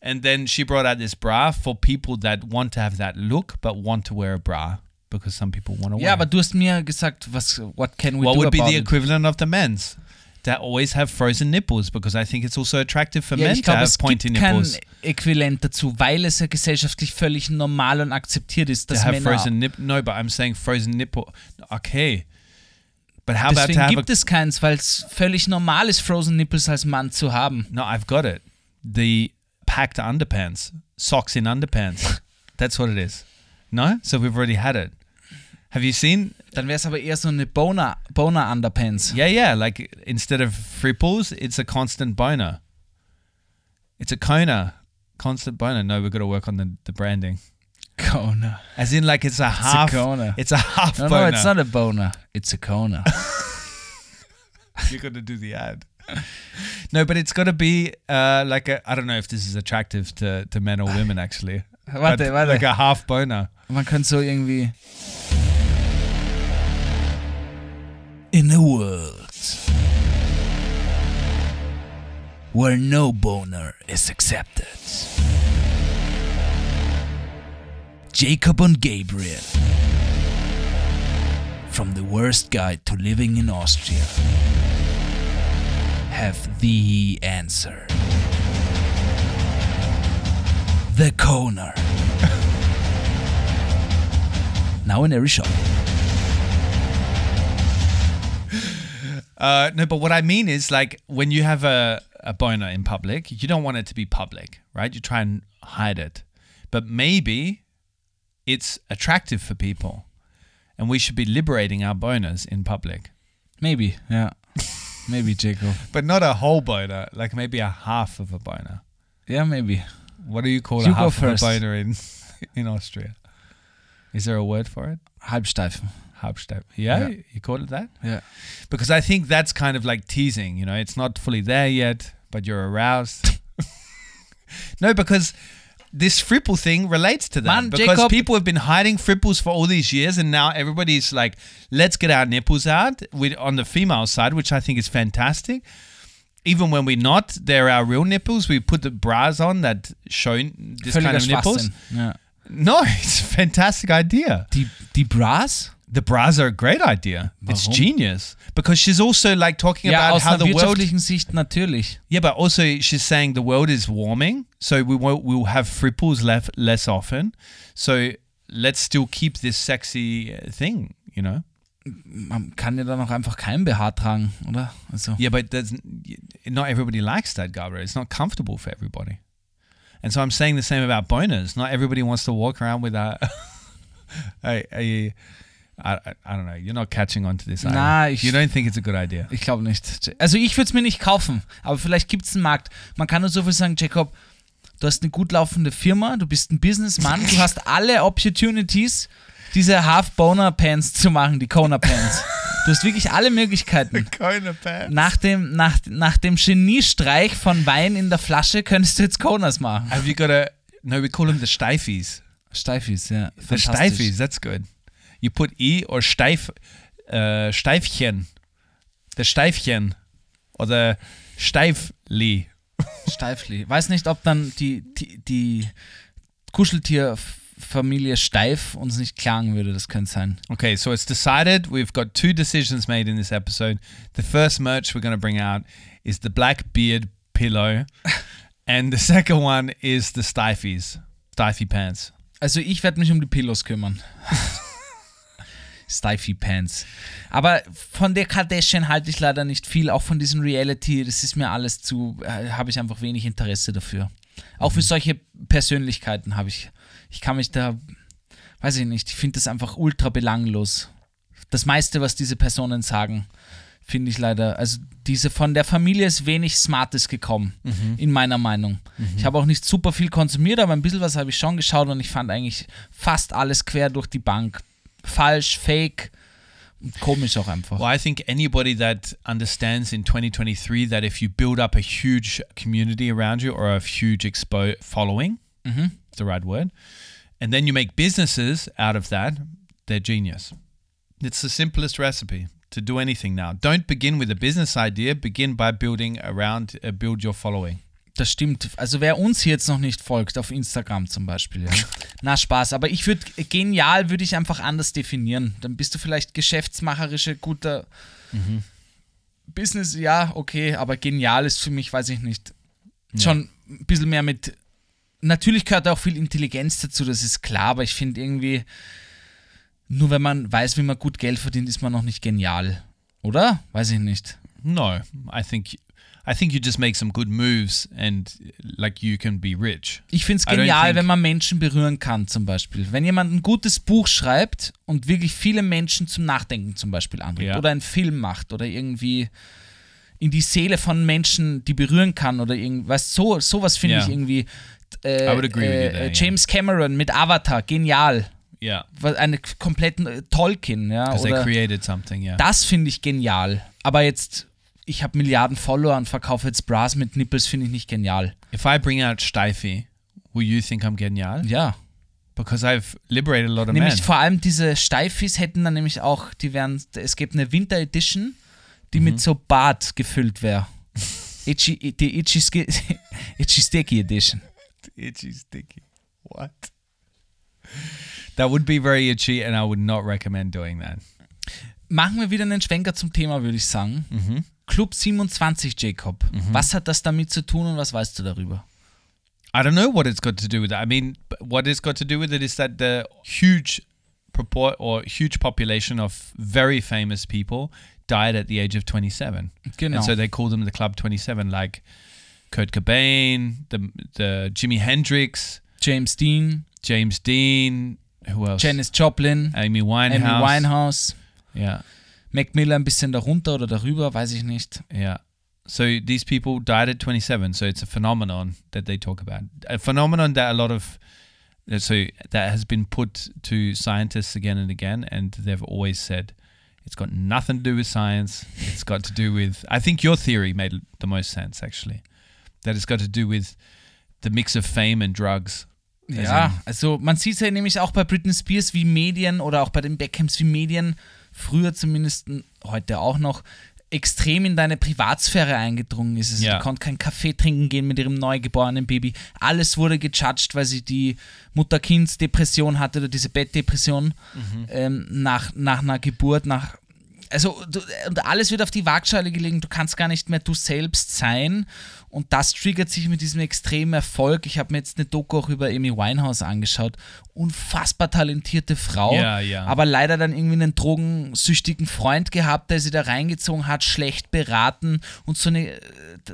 And then she brought out this bra for people that want to have that look but want to wear a bra because some people want to it. aber du hast mir gesagt, was what can we what do would be about the it? equivalent of the men's that always have frozen nipples because I think it's also attractive for Ja, men ich to glaube, have es pointy gibt kein nipples. Äquivalent dazu, weil es ja gesellschaftlich völlig normal und akzeptiert ist, To dass have Männer... frozen nip. No, but I'm saying frozen nipple. Okay. But how about to Deswegen have a gibt es keins, weil es völlig normal ist, Frozen Nipples als Mann zu haben. No, I've got it. The packed underpants, socks in underpants. (laughs) That's what it is. No, so we've already had it. Have you seen? Dann wäre es aber eher so eine Boner, Boner Underpants. Yeah, yeah. Like instead of free fripples, it's a constant boner. It's a Kona, constant boner. No, we've got to work on the, the branding. Kona. As in, like it's a half. Kona. It's a half No, boner. no, it's not a boner. It's a Kona. (laughs) You're gonna do the ad. No, but it's got to be uh, like a. I don't know if this is attractive to, to men or women (laughs) actually. Warte, warte. Like a half boner. Man könnte so irgendwie... In a world where no boner is accepted. Jacob and Gabriel. From the worst guide to living in Austria. Have the answer. The Koner. (laughs) now in every shop. Uh, no, but what I mean is like when you have a, a boner in public, you don't want it to be public, right? You try and hide it. But maybe it's attractive for people. And we should be liberating our boners in public. Maybe, yeah. maybe, Jacob. (laughs) But not a whole boner, like maybe a half of a boner. Yeah, maybe. What do you call You a half of a boner in (laughs) in Austria? Is there a word for it? Halbsteifen. Halbstep. Yeah, Yeah. you call it that? Yeah. Because I think that's kind of like teasing, you know, it's not fully there yet, but you're aroused. (laughs) no, because this fripple thing relates to that. Man, because Jacob- people have been hiding fripples for all these years, and now everybody's like, let's get our nipples out with, on the female side, which I think is fantastic. Even when we're not, they're our real nipples. We put the bras on that show this kind of nipples. Ja. No, (laughs) it's a fantastic idea. The, die Bras? The bras are a great idea. It's genius because she's also like talking about how the world. Sicht natürlich. Yeah, but also she's saying the world is warming, so we won't we'll have fripples left less often. So let's still keep this sexy uh, thing, you know. Man kann ja dann auch einfach kein BH tragen, oder? Also, Yeah, but not everybody likes that, Gabriel. It's not comfortable for everybody. And so I'm saying the same about boners. Not everybody wants to walk around with a. (laughs) a, a I, I, don't know. You're not catching on to this. you? Nah, ich- you don't think it's a good idea. Ich glaube nicht. Also ich würde es mir nicht kaufen, aber vielleicht gibt es einen Markt. Man kann nur so viel sagen, Jacob, du hast eine gut laufende Firma, du bist ein Businessman, du hast alle Opportunities, diese Half-Boner-Pants zu machen, die Kona-Pants. Du hast wirklich alle Möglichkeiten. Keine Pants. Nach dem, nach, nach dem Geniestreich von Wein in der Flasche könntest du jetzt Konas machen. Have you got a? No, we call them the Steifies. Steifis, ja. The. Steifies. That's good. You put e or Steif, uh, Steifchen. The Steifchen or the Steifli. Steifli. Weiß nicht, ob dann die, die, die Kuscheltierfamilie Steif uns nicht klagen würde. Das könnte sein. Okay, so it's decided. We've got two decisions made in this episode. The first merch we're going to bring out is the black beard pillow, (laughs) and the second one is the Steifies, Steify pants. Also ich werde mich um die Pillows kümmern. (laughs) Stifey Pants. Aber von der Kardashian halte ich leider nicht viel. Auch von diesem Reality, das ist mir alles zu, äh, habe ich einfach wenig Interesse dafür. Auch für solche Persönlichkeiten habe ich, ich kann mich da, weiß ich nicht, ich finde das einfach ultra belanglos. Das meiste, was diese Personen sagen, finde ich leider, also diese von der Familie ist wenig Smartes gekommen, in meiner Meinung. Ich habe auch nicht super viel konsumiert, aber ein bisschen was habe ich schon geschaut und ich fand eigentlich fast alles quer durch die Bank. Falsch, fake komisch auch einfach. Well, I think anybody that understands in 2023 that if you build up a huge community around you or a huge expo following, Mhm. it's the right word, and then you make businesses out of that, they're genius. It's the simplest recipe to do anything now. Don't begin with a business idea. Begin by building around, uh, build your following. Das stimmt. Also wer uns hier jetzt noch nicht folgt, auf Instagram zum Beispiel, ja. (laughs) Na Spaß, aber ich würde, genial würde ich einfach anders definieren. Dann bist du vielleicht geschäftsmacherische, guter Business, ja, okay, aber genial ist für mich, weiß ich nicht, schon ein bisschen mehr mit, natürlich gehört auch viel Intelligenz dazu, das ist klar, aber ich finde irgendwie, nur wenn man weiß, wie man gut Geld verdient, ist man noch nicht genial. Oder? Weiß ich nicht. No, I think I think you just make some good moves and like you can be rich. Ich finde es genial, wenn man Menschen berühren kann, zum Beispiel. Wenn jemand ein gutes Buch schreibt und wirklich viele Menschen zum Nachdenken zum Beispiel anregt Ja. oder einen Film macht oder irgendwie in die Seele von Menschen, die berühren kann oder irgendwas, so, sowas finde Ja. ich irgendwie. Äh, I would agree with you äh, there, yeah. James Cameron mit Avatar, genial. Yeah, Was- Eine kompletten äh, Tolkien, ja. because they Oder, created something. Yeah. das finde ich genial. Aber jetzt, ich habe Milliarden Follower und verkaufe jetzt Bras mit Nippels, finde ich nicht genial. if I bring out Steifi, will you think I'm genial? Ja. Because I've liberated a lot of Nämlich men. vor allem diese Steifis hätten dann nämlich auch, die wären, es gibt eine Winter Edition, die Mhm. mit so Bart gefüllt wäre. Itchy, die Itchy, (laughs) Itchy Sticky Edition. itchy sticky. What? That would be very itchy, and I would not recommend doing that. Machen wir wieder einen Schwenker zum Thema, würde ich sagen. Club 27, Jacob. Was hat das damit zu tun und was weißt du darüber? I don't know what it's got to do with it. I mean, what it's got to do with it is that the huge purport or huge population of very famous people died at the age of 27. Genau. And so they call them the Club 27, like Kurt Cobain, the the Jimi Hendrix, James Dean, James Dean, who else? Janis Joplin, Amy Winehouse. Amy Winehouse, Yeah, Mac Miller ein bisschen darunter oder darüber, weiß ich nicht. yeah. So these people died at 27. So it's a phenomenon that they talk about. A phenomenon that a lot of so that has been put to scientists again and again, and they've always said it's got nothing to do with science. It's got to do with. I think your theory made the most sense actually. That it's got to do with the mix of fame and drugs. Ja, also man sieht es ja nämlich auch bei Britney Spears, wie Medien oder auch bei den Beckhams, wie Medien früher zumindest, heute auch noch, extrem in deine Privatsphäre eingedrungen ist. Also Ja. Die konnte keinen Kaffee trinken gehen mit ihrem neugeborenen Baby. Alles wurde gejudged, weil sie die Mutter-Kind-Depression hatte oder diese Bettdepression ähm, nach, nach einer Geburt, nach also du, und alles wird auf die Waagschale gelegen, du kannst gar nicht mehr du selbst sein und das triggert sich mit diesem extremen Erfolg. Ich habe mir jetzt eine Doku auch über Amy Winehouse angeschaut. Unfassbar talentierte Frau, Ja, ja. aber leider dann irgendwie einen drogensüchtigen Freund gehabt, der sie da reingezogen hat, schlecht beraten und so eine,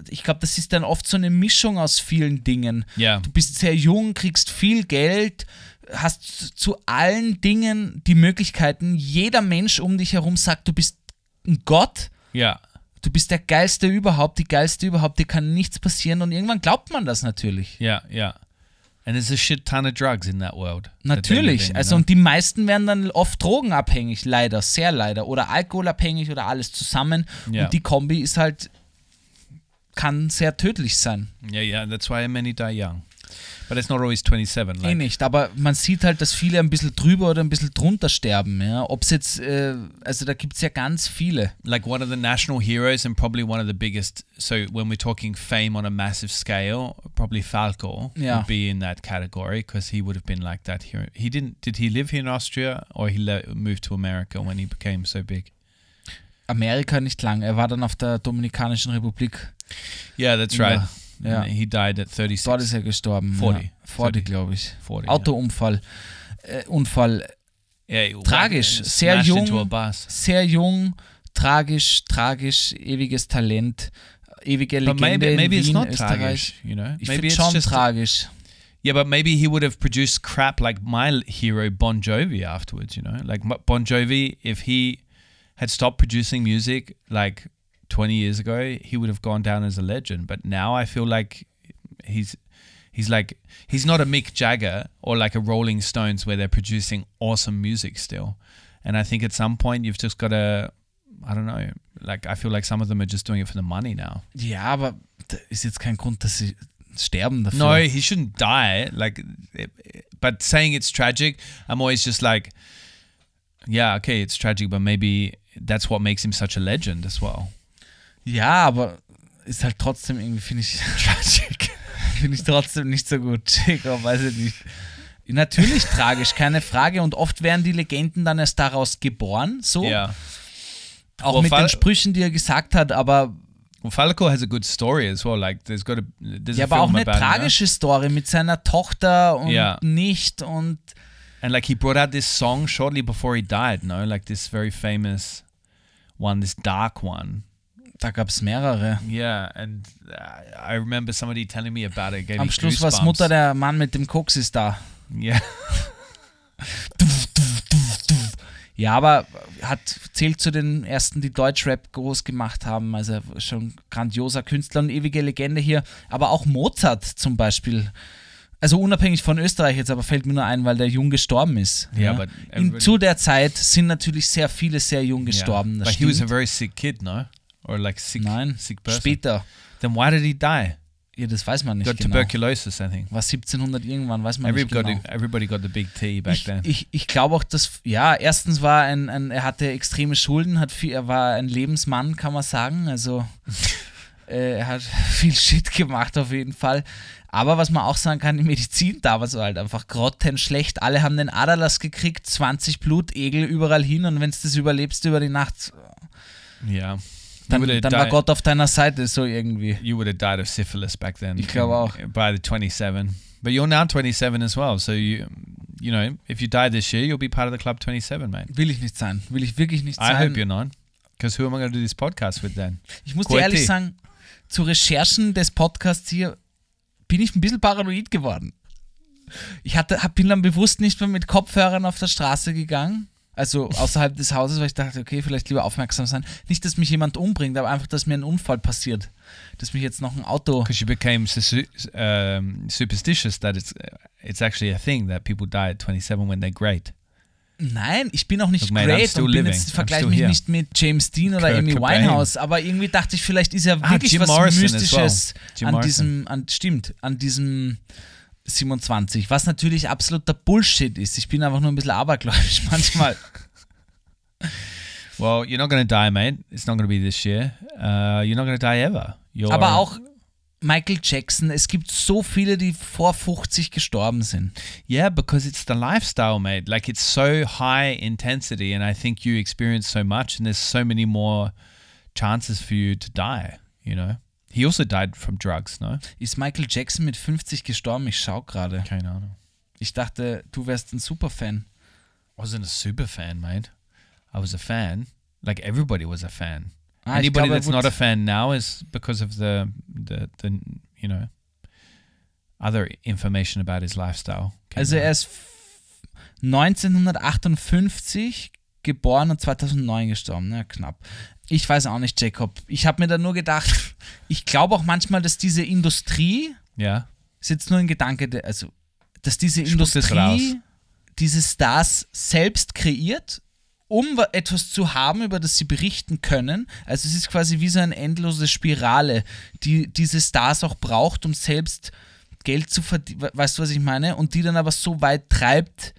ich glaube, das ist dann oft so eine Mischung aus vielen Dingen. Ja. Du bist sehr jung, kriegst viel Geld, hast zu allen Dingen die Möglichkeiten. Jeder Mensch um dich herum sagt, du bist ein Gott, Yeah. du bist der geilste überhaupt, die geilste überhaupt, dir kann nichts passieren und irgendwann glaubt man das natürlich. Yeah, yeah. And there's a shit ton of drugs in that world. that Natürlich. you Also know? und die meisten werden dann oft drogenabhängig, leider, sehr leider. Oder alkoholabhängig oder alles zusammen. Ja. Und die Kombi ist halt, kann sehr tödlich sein. yeah, yeah. That's why many die young. But it's not always 27. eh Like, nicht, aber man sieht halt, dass viele ein bisschen drüber oder ein bisschen drunter sterben. Ja? Ob es jetzt, äh, also da gibt es ja ganz viele. like one of the national heroes and probably one of the biggest. So when we're talking fame on a massive scale, probably Falco Yeah. would be in that category because he would have been like that hero. He didn't. Did he live here in Austria or he moved to America when he became so big? Amerika nicht lang. Er war dann auf der Dominikanischen Republik. Yeah, that's right. And He died at 36. Dort ist er gestorben. 40. Ja. 40, 40. glaube ich. 40, Autounfall. Äh, Unfall. He Tragisch, whacked- sehr jung. Sehr jung, tragisch, tragisch, ewiges Talent, ewige But Legende maybe maybe in it's Wien, not Österreich. tragic, you know. Ich finde it's schon just tragisch. Yeah, but maybe he would have produced crap like my hero Bon Jovi afterwards, you know? Like Bon Jovi, if he had stopped producing music like 20 years ago, he would have gone down as a legend. But now I feel like he's he's like he's not a Mick Jagger or like a Rolling Stones where they're producing awesome music still. And I think at some point you've just got to I don't know, like I feel like some of them are just doing it for the money now. Ja, aber da ist jetzt kein Grund, dass sie sterben dafür. No, he shouldn't die. Like, but saying it's tragic, I'm always just like, yeah, okay, it's tragic, but maybe that's what makes him such a legend as well. Ja, aber ist halt trotzdem irgendwie, finde ich, (laughs) tragic. (laughs) finde ich trotzdem nicht so gut. (laughs) Jacob, weiß ich nicht. Natürlich tragisch, keine Frage. Und oft werden die Legenden dann erst daraus geboren, so. Yeah. Auch Well, mit Fal- den Sprüchen, die er gesagt hat, aber, Well, Falco has a good story as well. Like, there's got a there's ja, a aber auch eine him, tragische Story mit seiner Tochter und Ja. nicht und and like he brought out this song shortly before he died. No, like this very famous one, this dark one. Da gab es mehrere. Yeah, and uh, I remember somebody telling me about it. Am Schluss war es. Mutter, der Mann mit dem Koks ist da. Yeah. (laughs) Ja, aber hat zählt zu den ersten, die Deutschrap groß gemacht haben. Also schon grandioser Künstler und ewige Legende hier. Aber auch Mozart zum Beispiel. Also unabhängig von Österreich jetzt, aber fällt mir nur ein, weil der jung gestorben ist. Ja, but In, zu der Zeit sind natürlich sehr viele sehr jung gestorben. Yeah. But he was a stimmt. very sick kid, no? Or like sick, Nein, sick person. später. Then why did he die? Ja, das weiß man nicht got genau. tuberculosis, I think. War 1700 irgendwann, weiß man Everybody, nicht genau. everybody got the big T back Ich, then. ich, ich glaube auch, dass, ja, erstens war ein, ein, er hatte extreme Schulden, hat viel, er war ein Lebensmann, kann man sagen. Also (laughs) Äh, er hat (laughs) viel Shit gemacht auf jeden Fall. Aber was man auch sagen kann, die Medizin damals war halt einfach grottenschlecht. Alle haben den Aderlass gekriegt, 20 Blutegel überall hin und wenn du das überlebst über die Nacht, Yeah. Dann, you would have dann war Gott auf deiner Seite, so irgendwie. You would have died of syphilis back then. Ich glaube auch. By the 27. But you're now 27 as well. So you, you know, if you die this year, you'll be part of the club 27, mate. Will ich nicht sein. Will ich wirklich nicht I sein. hope you're not. Because who am I going to do this podcast with then? Ich muss dir Quality. ehrlich sagen, zu Recherchen des Podcasts hier bin ich ein bisschen paranoid geworden. Ich hatte, hab, bin dann bewusst nicht mehr mit Kopfhörern auf der Straße gegangen. Also außerhalb des Hauses, weil ich dachte, okay, vielleicht lieber aufmerksam sein. Nicht, dass mich jemand umbringt, aber einfach, dass mir ein Unfall passiert. Dass mich jetzt noch ein Auto. Because you became su- um, superstitious that it's uh, it's actually a thing that people die at 27 when they're great. Nein, ich bin auch nicht I'm great und bin jetzt, vergleiche mich here. nicht mit James Dean oder Kurt Amy Cobain. Winehouse, aber irgendwie dachte ich, vielleicht ist ja Ah, wirklich Jim was Morrison well. Mystisches Jim an Morrison. diesem, an, stimmt, an diesem 27, was natürlich absoluter Bullshit ist. Ich bin einfach nur ein bisschen abergläubisch (laughs) manchmal. Well, you're not to die, mate. It's not to be this year. Uh, you're not to die ever. You're, aber auch Michael Jackson, es gibt so viele, die vor 50 gestorben sind. Yeah, because it's the lifestyle, mate. Like it's so high intensity, and I think you experience so much, and there's so many more chances for you to die. You know. He also died from drugs, no? Ist Michael Jackson mit 50 gestorben? Ich schau gerade. Keine Ahnung. Ich dachte, du wärst ein Superfan. wasn't a super fan, mate. I was a fan. Like everybody was a fan. Ah, Anybody glaube, that's not a fan now is because of the the the you know other information about his lifestyle. Also er ist f- 1958 geboren und 2009 gestorben. Ja, knapp. Ich weiß auch nicht, Jacob. Ich habe mir da nur gedacht, ich glaube auch manchmal, dass diese Industrie, yeah. ist jetzt nur ein Gedanke, der- also, dass diese Spuck. Industrie diese Stars selbst kreiert, um wa- etwas zu haben, über das sie berichten können. Also es ist quasi wie so eine endlose Spirale, die diese Stars auch braucht, um selbst Geld zu verdienen. Weißt du, was ich meine? Und die dann aber so weit treibt,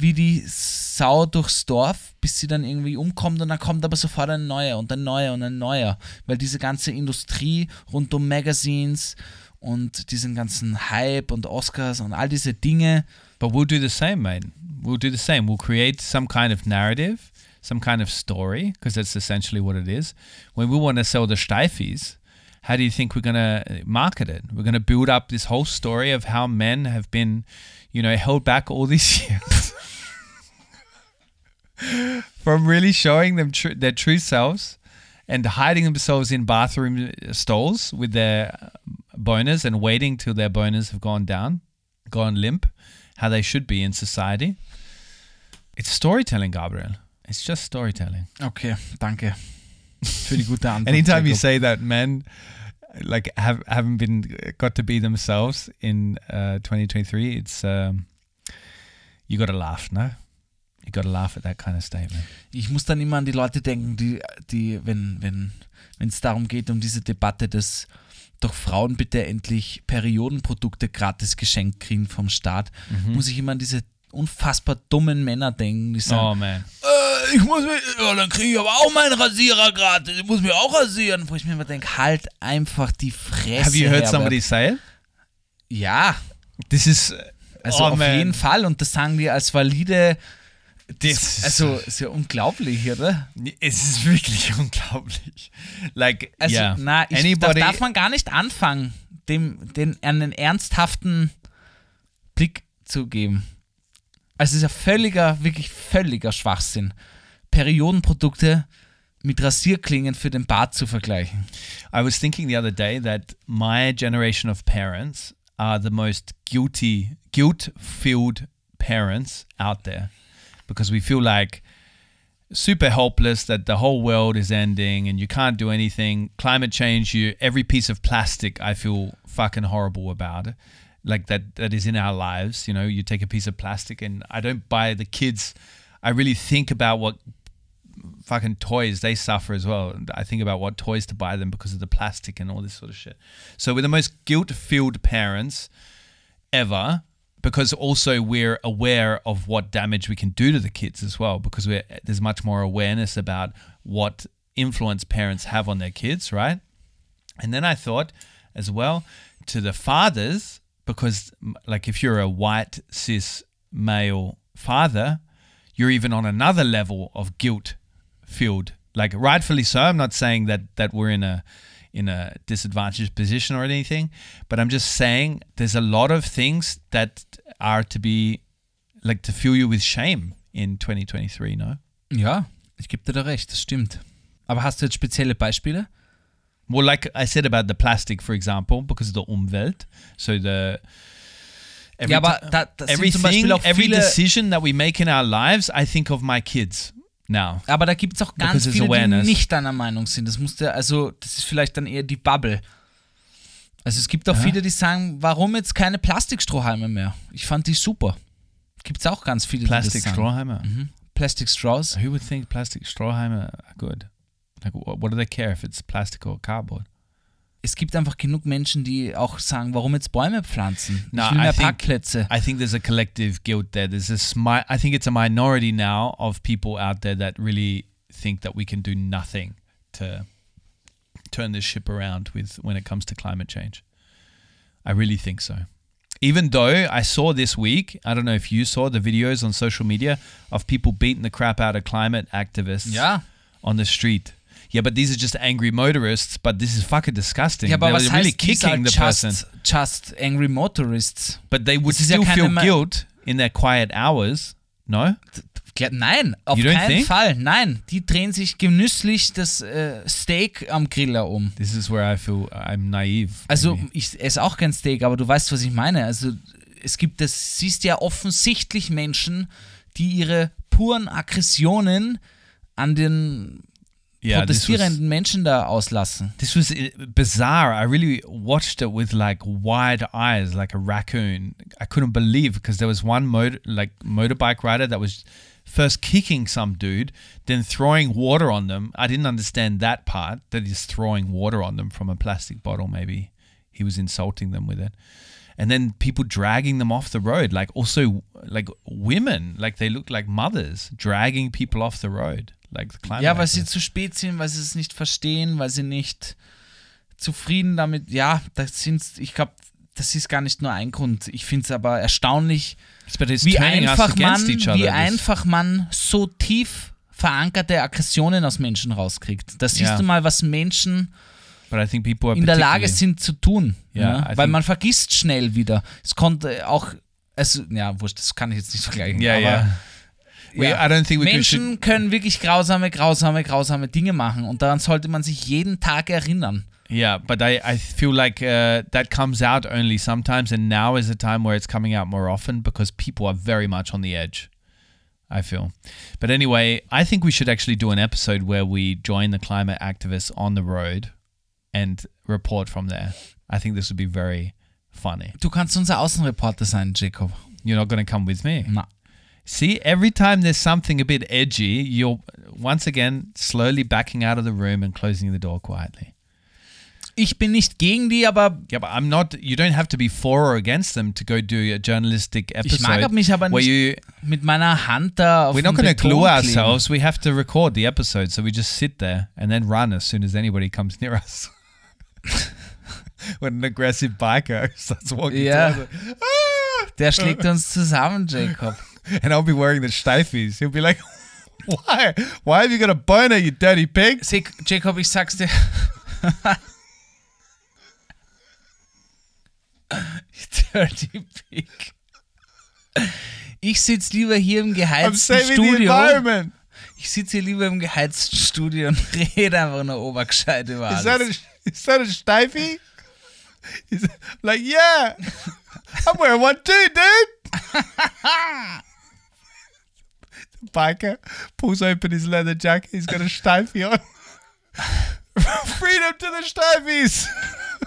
wie die Sau durchs Dorf, bis sie dann irgendwie umkommt und dann kommt aber sofort ein neuer und ein neuer und ein neuer. Weil diese ganze Industrie rund um Magazines und diesen ganzen Hype und Oscars und all diese Dinge, But we'll do the same, mate. We'll do the same. We'll create some kind of narrative, some kind of story, because that's essentially what it is. When we want to sell the Steifies, how do you think we're going to market it? We're going to build up this whole story of how men have been, you know, held back all these (laughs) years from really showing them tr- their true selves and hiding themselves in bathroom stalls with their boners and waiting till their boners have gone down, gone limp, how they should be in society. It's storytelling, Gabriel. It's just storytelling. Okay, danke für die gute (laughs) Antwort. Anytime you say that men like have haven't been got to be themselves in uh, 2023, it's um, you got to laugh, no? You got to laugh at that kind of statement. ich muss dann immer an die Leute denken, die, die wenn wenn wenn es darum geht, um diese Debatte, dass doch Frauen bitte endlich Periodenprodukte gratis geschenkt kriegen vom Staat, Mhm. muss ich immer an diese unfassbar dummen Männer denken, die sagen, Oh man, äh, ich muss mir, ja, dann kriege ich aber auch meinen Rasierer gratis, ich muss mir auch rasieren. Wo ich mir immer denke, halt einfach die Fresse. have you heard Herbert. somebody say? Ja, This is also oh, auf man. jeden Fall und das sagen die als valide, This also ist ja unglaublich, oder? es ist wirklich (laughs) unglaublich. Like, Also, yeah, na, ich, anybody. da darf man gar nicht anfangen, dem den einen ernsthaften Blick zu geben. Also es ist ja völliger, wirklich völliger Schwachsinn, Periodenprodukte mit Rasierklingen für den Bart zu vergleichen. I was thinking the other day that my generation of parents are the most guilty, guilt-filled parents out there because we feel like super helpless that the whole world is ending and you can't do anything. Climate change, you every piece of plastic I feel fucking horrible about. Like that that is in our lives, you know, you take a piece of plastic and I don't buy the kids I really think about what fucking toys they suffer as well. I think about what toys to buy them because of the plastic and all this sort of shit. So we're the most guilt-filled parents ever because also we're aware of what damage we can do to the kids as well because there's much more awareness about what influence parents have on their kids, right? And then I thought as well to the fathers, because like if you're a white cis male father, you're even on another level of guilt filled. Like rightfully so. I'm not saying that that we're in a in a disadvantaged position or anything, but I'm just saying there's a lot of things that are to be like to fill you with shame in 2023, no? Ja, ich gebe dir da recht, das stimmt. Aber hast du jetzt spezielle Beispiele? Well, like I said about the plastic, for example, because of the Umwelt. So the every ja, aber da, das sind zum everything, Beispiel auch every decision that we make in our lives, I think of my kids now. aber da gibt es auch ganz Because viele, awareness. die nicht deiner Meinung sind. Das musste, also das ist vielleicht dann eher die Bubble. Also es gibt auch Ja. viele, die sagen, warum jetzt keine Plastikstrohhalme mehr? Ich fand die super. Gibt es auch ganz viele, Plastic die das sagen. strawhammer. Mhm. Plastic Straws. Who would think plastic strawhammer are good? Like, what, do they care if it's plastic or cardboard? Es gibt einfach genug Menschen, die auch sagen, warum jetzt Bäume pflanzen? No, ich will I mehr think- Parkplätze. I think there's a collective guilt there. There's I think it's a minority now of people out there that really think that we can do nothing to turn this ship around with when it comes to climate change. I really think so. Even though I saw this week, I don't know if you saw the videos on social media of people beating the crap out of climate activists Ja. on the street. Yeah, but these are just angry motorists. But this is fucking disgusting. Ja, aber They're was really heißt kicking the just, person. just Angry Motorists? But they would Das ja still keine feel guilt in their quiet hours. No? Nein, auf keinen think? Fall. Nein, die drehen sich genüsslich das äh, Steak am Griller um. This is where I feel I'm naive. Also maybe. ich esse auch kein Steak, aber du weißt, was ich meine. Also es gibt, das siehst ja offensichtlich Menschen, die ihre puren Aggressionen an den yeah, this was, Menschen da auslassen. this was uh, bizarre. I really watched it with like wide eyes, like a raccoon. I couldn't believe because there was one motor, like motorbike rider that was first kicking some dude, then throwing water on them. I didn't understand that part that he's throwing water on them from a plastic bottle. Maybe he was insulting them with it. And then people dragging them off the road, like also like women, like they look like mothers dragging people off the road, like. Ja, weil sie zu spät sind, weil sie es nicht verstehen, weil sie nicht zufrieden damit. Ja, das sind, ich glaube, das ist gar nicht nur ein Grund. Ich finde es aber erstaunlich, wie einfach man, wie einfach man so tief verankerte Aggressionen aus Menschen rauskriegt. Da siehst Ja. du mal, was Menschen in der Lage sind zu tun. Ja, Ja, I weil man vergisst schnell wieder. Es konnte auch, also, ja, wurscht, das kann ich jetzt nicht vergleichen. Yeah, aber, yeah. Ja. I don't think we could- Menschen können wirklich grausame, grausame, grausame Dinge machen und daran sollte man sich jeden Tag erinnern. Yeah, but I, I feel like uh, that comes out only sometimes, and now is a time where it's coming out more often because people are very much on the edge. I feel. But anyway, I think we should actually do an episode where we join the climate activists on the road and report from there. I think this would be very funny. Du kannst unser Außenreporter sein, Jacob. You're not going to come with me. Na. See, every time there's something a bit edgy, you're once again slowly backing out of the room and closing the door quietly. Ich bin nicht gegen die, aber Yeah, but I'm not. You don't have to be for or against them to go do a journalistic episode. ich mag mich aber nicht you. mit meiner Hand da auf We're not going to glue ourselves. We have to record the episode, so we just sit there and then run as soon as anybody comes near us. (laughs) when an aggressive biker (laughs) starts walking Yeah. Ah! Der schlägt uns zusammen, Jacob. (laughs) and I'll be wearing the Steifies. He'll be like, (laughs) "Why? Why have you got a boner, you dirty pig?" Seh, Jacob, ich sag's dir. Dirty Pig. Ich sitze lieber hier im I'm geheizten saving the Studio. environment. Ich sitze hier lieber im geheizten Studio und (laughs) rede einfach nur obergescheit über Is that a alles. is that a Steifie? He's like, yeah, I'm wearing one too, dude. The biker pulls open his leather jacket. He's got a Steifie on. (laughs) Freedom to the Steifies.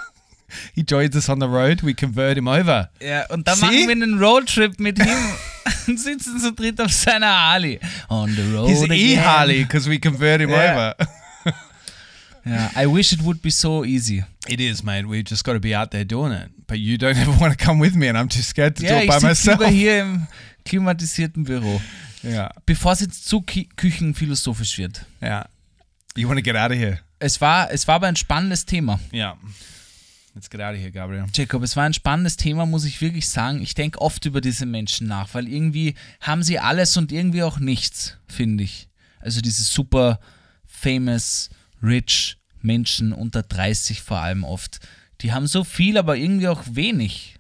(laughs) he joins us on the road. We convert him over. Ja, und dann See? machen wir einen Roadtrip mit ihm (laughs) und sitzen zu dritt auf seiner Harley. On the road He's again. e-Harley because we convert him Yeah. over. Ja, I wish it would be so easy. It is, mate. We've just got to be out there doing it. But you don't ever want to come with me, and I'm too scared to Ja, do it ich by sitze myself. lieber hier im klimatisierten Büro. Yeah, Bevor es jetzt zu Ki Küchenphilosophisch wird. to get out of here? Es war, es war aber ein spannendes Thema. Get out of here, Gabriel. Jacob, es war ein spannendes Thema, muss ich wirklich sagen. Ich denke oft über diese Menschen nach, weil irgendwie haben sie alles und irgendwie auch nichts, finde ich. Also diese super famous, rich Menschen unter 30 vor allem oft. Die haben so viel, aber irgendwie auch wenig.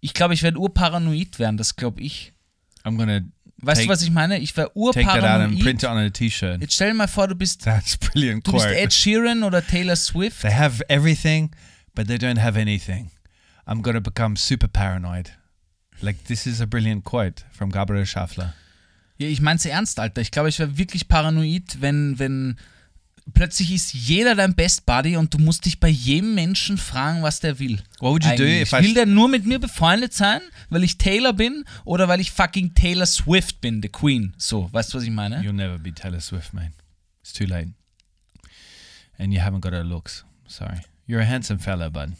Ich glaube, ich werde urparanoid werden, das glaube ich. I'm gonna Weißt Take- du, was ich meine? Ich wäre take that out and urparanoid. print it on a t-shirt. Jetzt stell dir mal vor, du bist, (laughs) That's brilliant du bist. Ed Sheeran oder Taylor Swift. They have everything, but they don't have anything. I'm gonna become super paranoid. Like this is a brilliant quote from Gabriel Schaffler. Ja, ich mein's ernst, Alter. Ich glaube, ich wäre wirklich paranoid, wenn, wenn plötzlich ist jeder dein Best Buddy und du musst dich bei jedem Menschen fragen, was der will. What would you do Eigentlich. I Will der nur mit mir befreundet sein, weil ich Taylor bin oder weil ich fucking Taylor Swift bin, the Queen? So, weißt du, was ich meine? You'll never be Taylor Swift, man. It's too late. And you haven't got her looks. Sorry. You're a handsome fella, bud.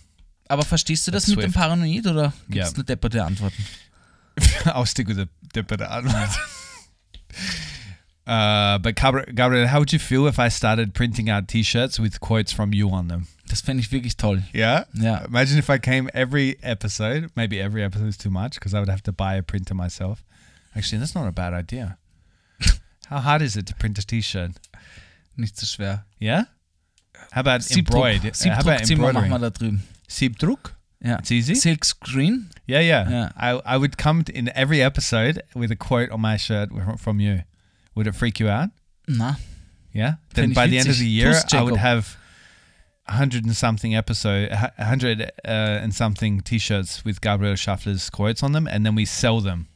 Aber verstehst du das That's mit dem. Paranoid oder gibt es nur depperte Antworten? (laughs) I'll stick with the (laughs) dip of the advert. Uh, but Gabriel, how would you feel if I started printing out T-shirts with quotes from you on them? Das fände ich wirklich toll. Yeah, Yeah. Imagine if I came every episode. Maybe every episode is too much because I would have to buy a printer myself. Actually, that's not a bad idea. (laughs) how hard is it to print a T-shirt? Nicht so schwer. Yeah. How about Siebdruck. embroidered? How about Siebdruckzimmer machen wir embroidery? da drüben. Siebdruck. Ja. It's easy. Silk Screen? Yeah, yeah. Yeah. I, I would come in every episode with a quote on my shirt from you. Would it freak you out? Nah. Yeah. Then by the end of the (laughs) year, I would have a hundred and something episode, a hundred uh, and something T-shirts with Gabriel Schaffler's quotes on them, and then we sell them.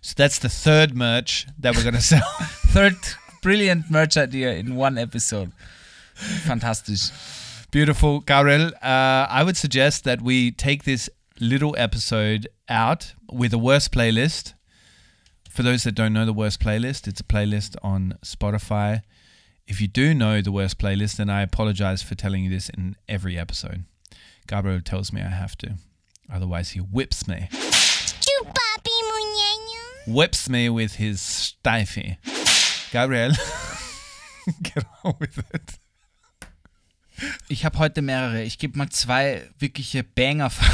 So that's the third merch that we're gonna (laughs) sell. third brilliant merch idea in one episode. Fantastic. Beautiful, Gabriel. Uh, I would suggest that we take this little episode out with a worst playlist. For those that don't know the worst playlist, it's a playlist on Spotify. If you do know the worst playlist, then I apologize for telling you this in every episode. Gabriel tells me I have to. Otherwise, he whips me. Whips me with his stifie. Gabriel, (laughs) get on with it. Ich habe heute mehrere. Ich gebe mal zwei wirkliche Banger (laughs) von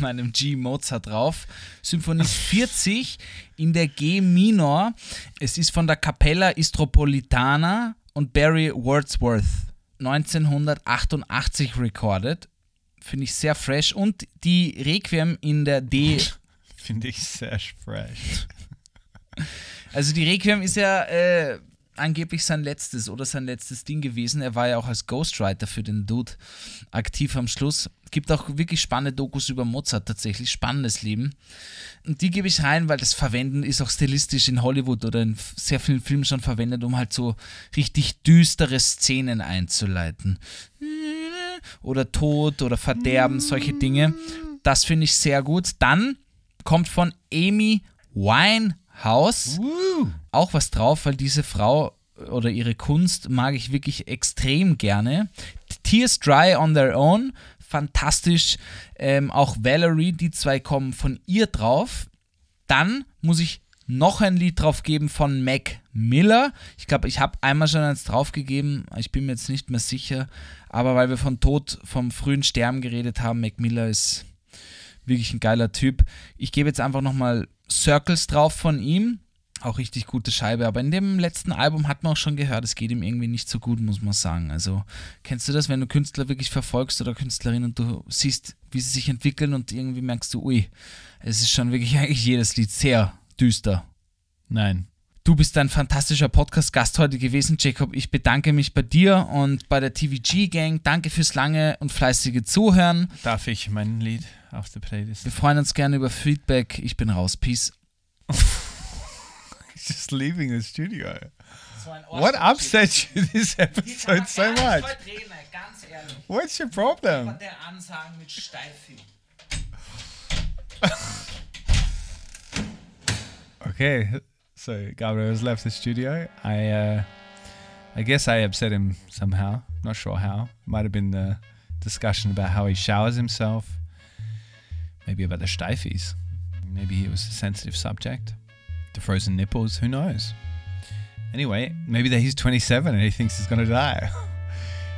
meinem G Mozart drauf. Symphonie (laughs) 40 in der G Minor. Es ist von der Capella Istropolitana und Barry Wordsworth 1988 recorded. Finde ich sehr fresh. Und die Requiem in der D. (laughs) Finde ich sehr fresh. Also die Requiem ist ja äh, angeblich sein letztes oder sein letztes Ding gewesen. Er war ja auch als Ghostwriter für den Dude aktiv am Schluss. Gibt auch wirklich spannende Dokus über Mozart tatsächlich, spannendes Leben. Und die gebe ich rein, weil das Verwenden ist auch stilistisch in Hollywood oder in sehr vielen Filmen schon verwendet, um halt so richtig düstere Szenen einzuleiten. Oder Tod oder Verderben, solche Dinge. Das finde ich sehr gut. Dann kommt von Amy Winehouse auch was drauf, weil diese Frau oder ihre Kunst mag ich wirklich extrem gerne. Tears Dry on Their Own, fantastisch. Ähm, auch Valerie, die zwei kommen von ihr drauf. Dann muss ich noch ein Lied drauf geben von Mac Miller. Ich glaube, ich habe einmal schon eins draufgegeben. Ich bin mir jetzt nicht mehr sicher. Aber weil wir von Tod, vom frühen Sterben geredet haben, Mac Miller ist wirklich ein geiler Typ. Ich gebe jetzt einfach nochmal Circles drauf von ihm. Auch richtig gute Scheibe. Aber in dem letzten Album hat man auch schon gehört, es geht ihm irgendwie nicht so gut, muss man sagen. Also, kennst du das, wenn du Künstler wirklich verfolgst oder Künstlerinnen und du siehst, wie sie sich entwickeln und irgendwie merkst du, ui, es ist schon wirklich (laughs) eigentlich jedes Lied sehr düster. Nein. Du bist ein fantastischer Podcast-Gast heute gewesen, Jacob. Ich bedanke mich bei dir und bei der TVG-Gang. Danke fürs lange und fleißige Zuhören. Darf ich mein Lied auf der Playlist? Wir freuen uns gerne über Feedback. Ich bin raus. Peace. He's (laughs) just leaving the studio. What upset you this episode so much? Ganz ehrlich. What's your problem? (laughs) Okay, so Gabriel has left the studio. I, uh, I guess I upset him somehow. Not sure how. Might have been the discussion about how he showers himself. Maybe about the steifies. Maybe it was a sensitive subject. The frozen nipples. Who knows? Anyway, maybe that he's 27 and he thinks he's gonna die. (laughs)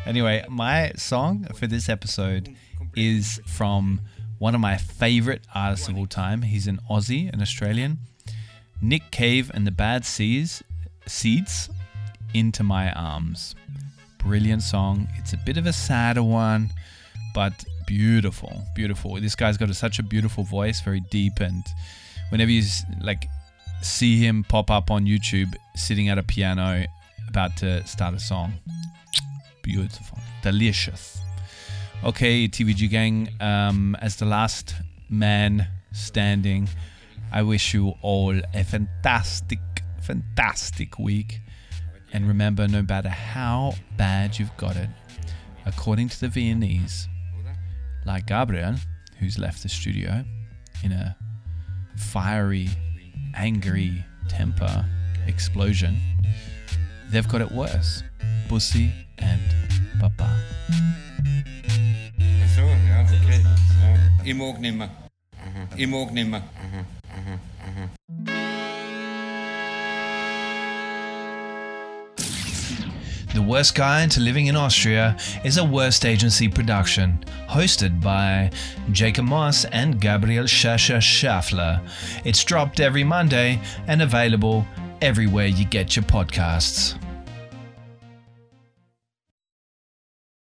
Anyway, my song for this episode is from one of my favorite artists of all time. He's an Aussie, an Australian. Nick Cave and the Bad Seeds, Seeds, Into My Arms. Brilliant song. It's a bit of a sadder one, but beautiful, beautiful. This guy's got a, such a beautiful voice, very deep, and whenever you like see him pop up on YouTube sitting at a piano about to start a song, beautiful, delicious. Okay, TVG gang, um, as the last man standing, I wish you all a fantastic, fantastic week. And remember, no matter how bad you've got it, according to the Viennese, like Gabriel, who's left the studio in a fiery, angry temper explosion, they've got it worse. Bussy and Papa. Så, ja, okay. Ja. I må ikke nimmer. I må ikke nimmer. The Worst Guide to Living in Austria is a Worst Agency production, hosted by Jacob Moss and Gabriel Shasha Schaffler. It's dropped every Monday and available everywhere you get your podcasts.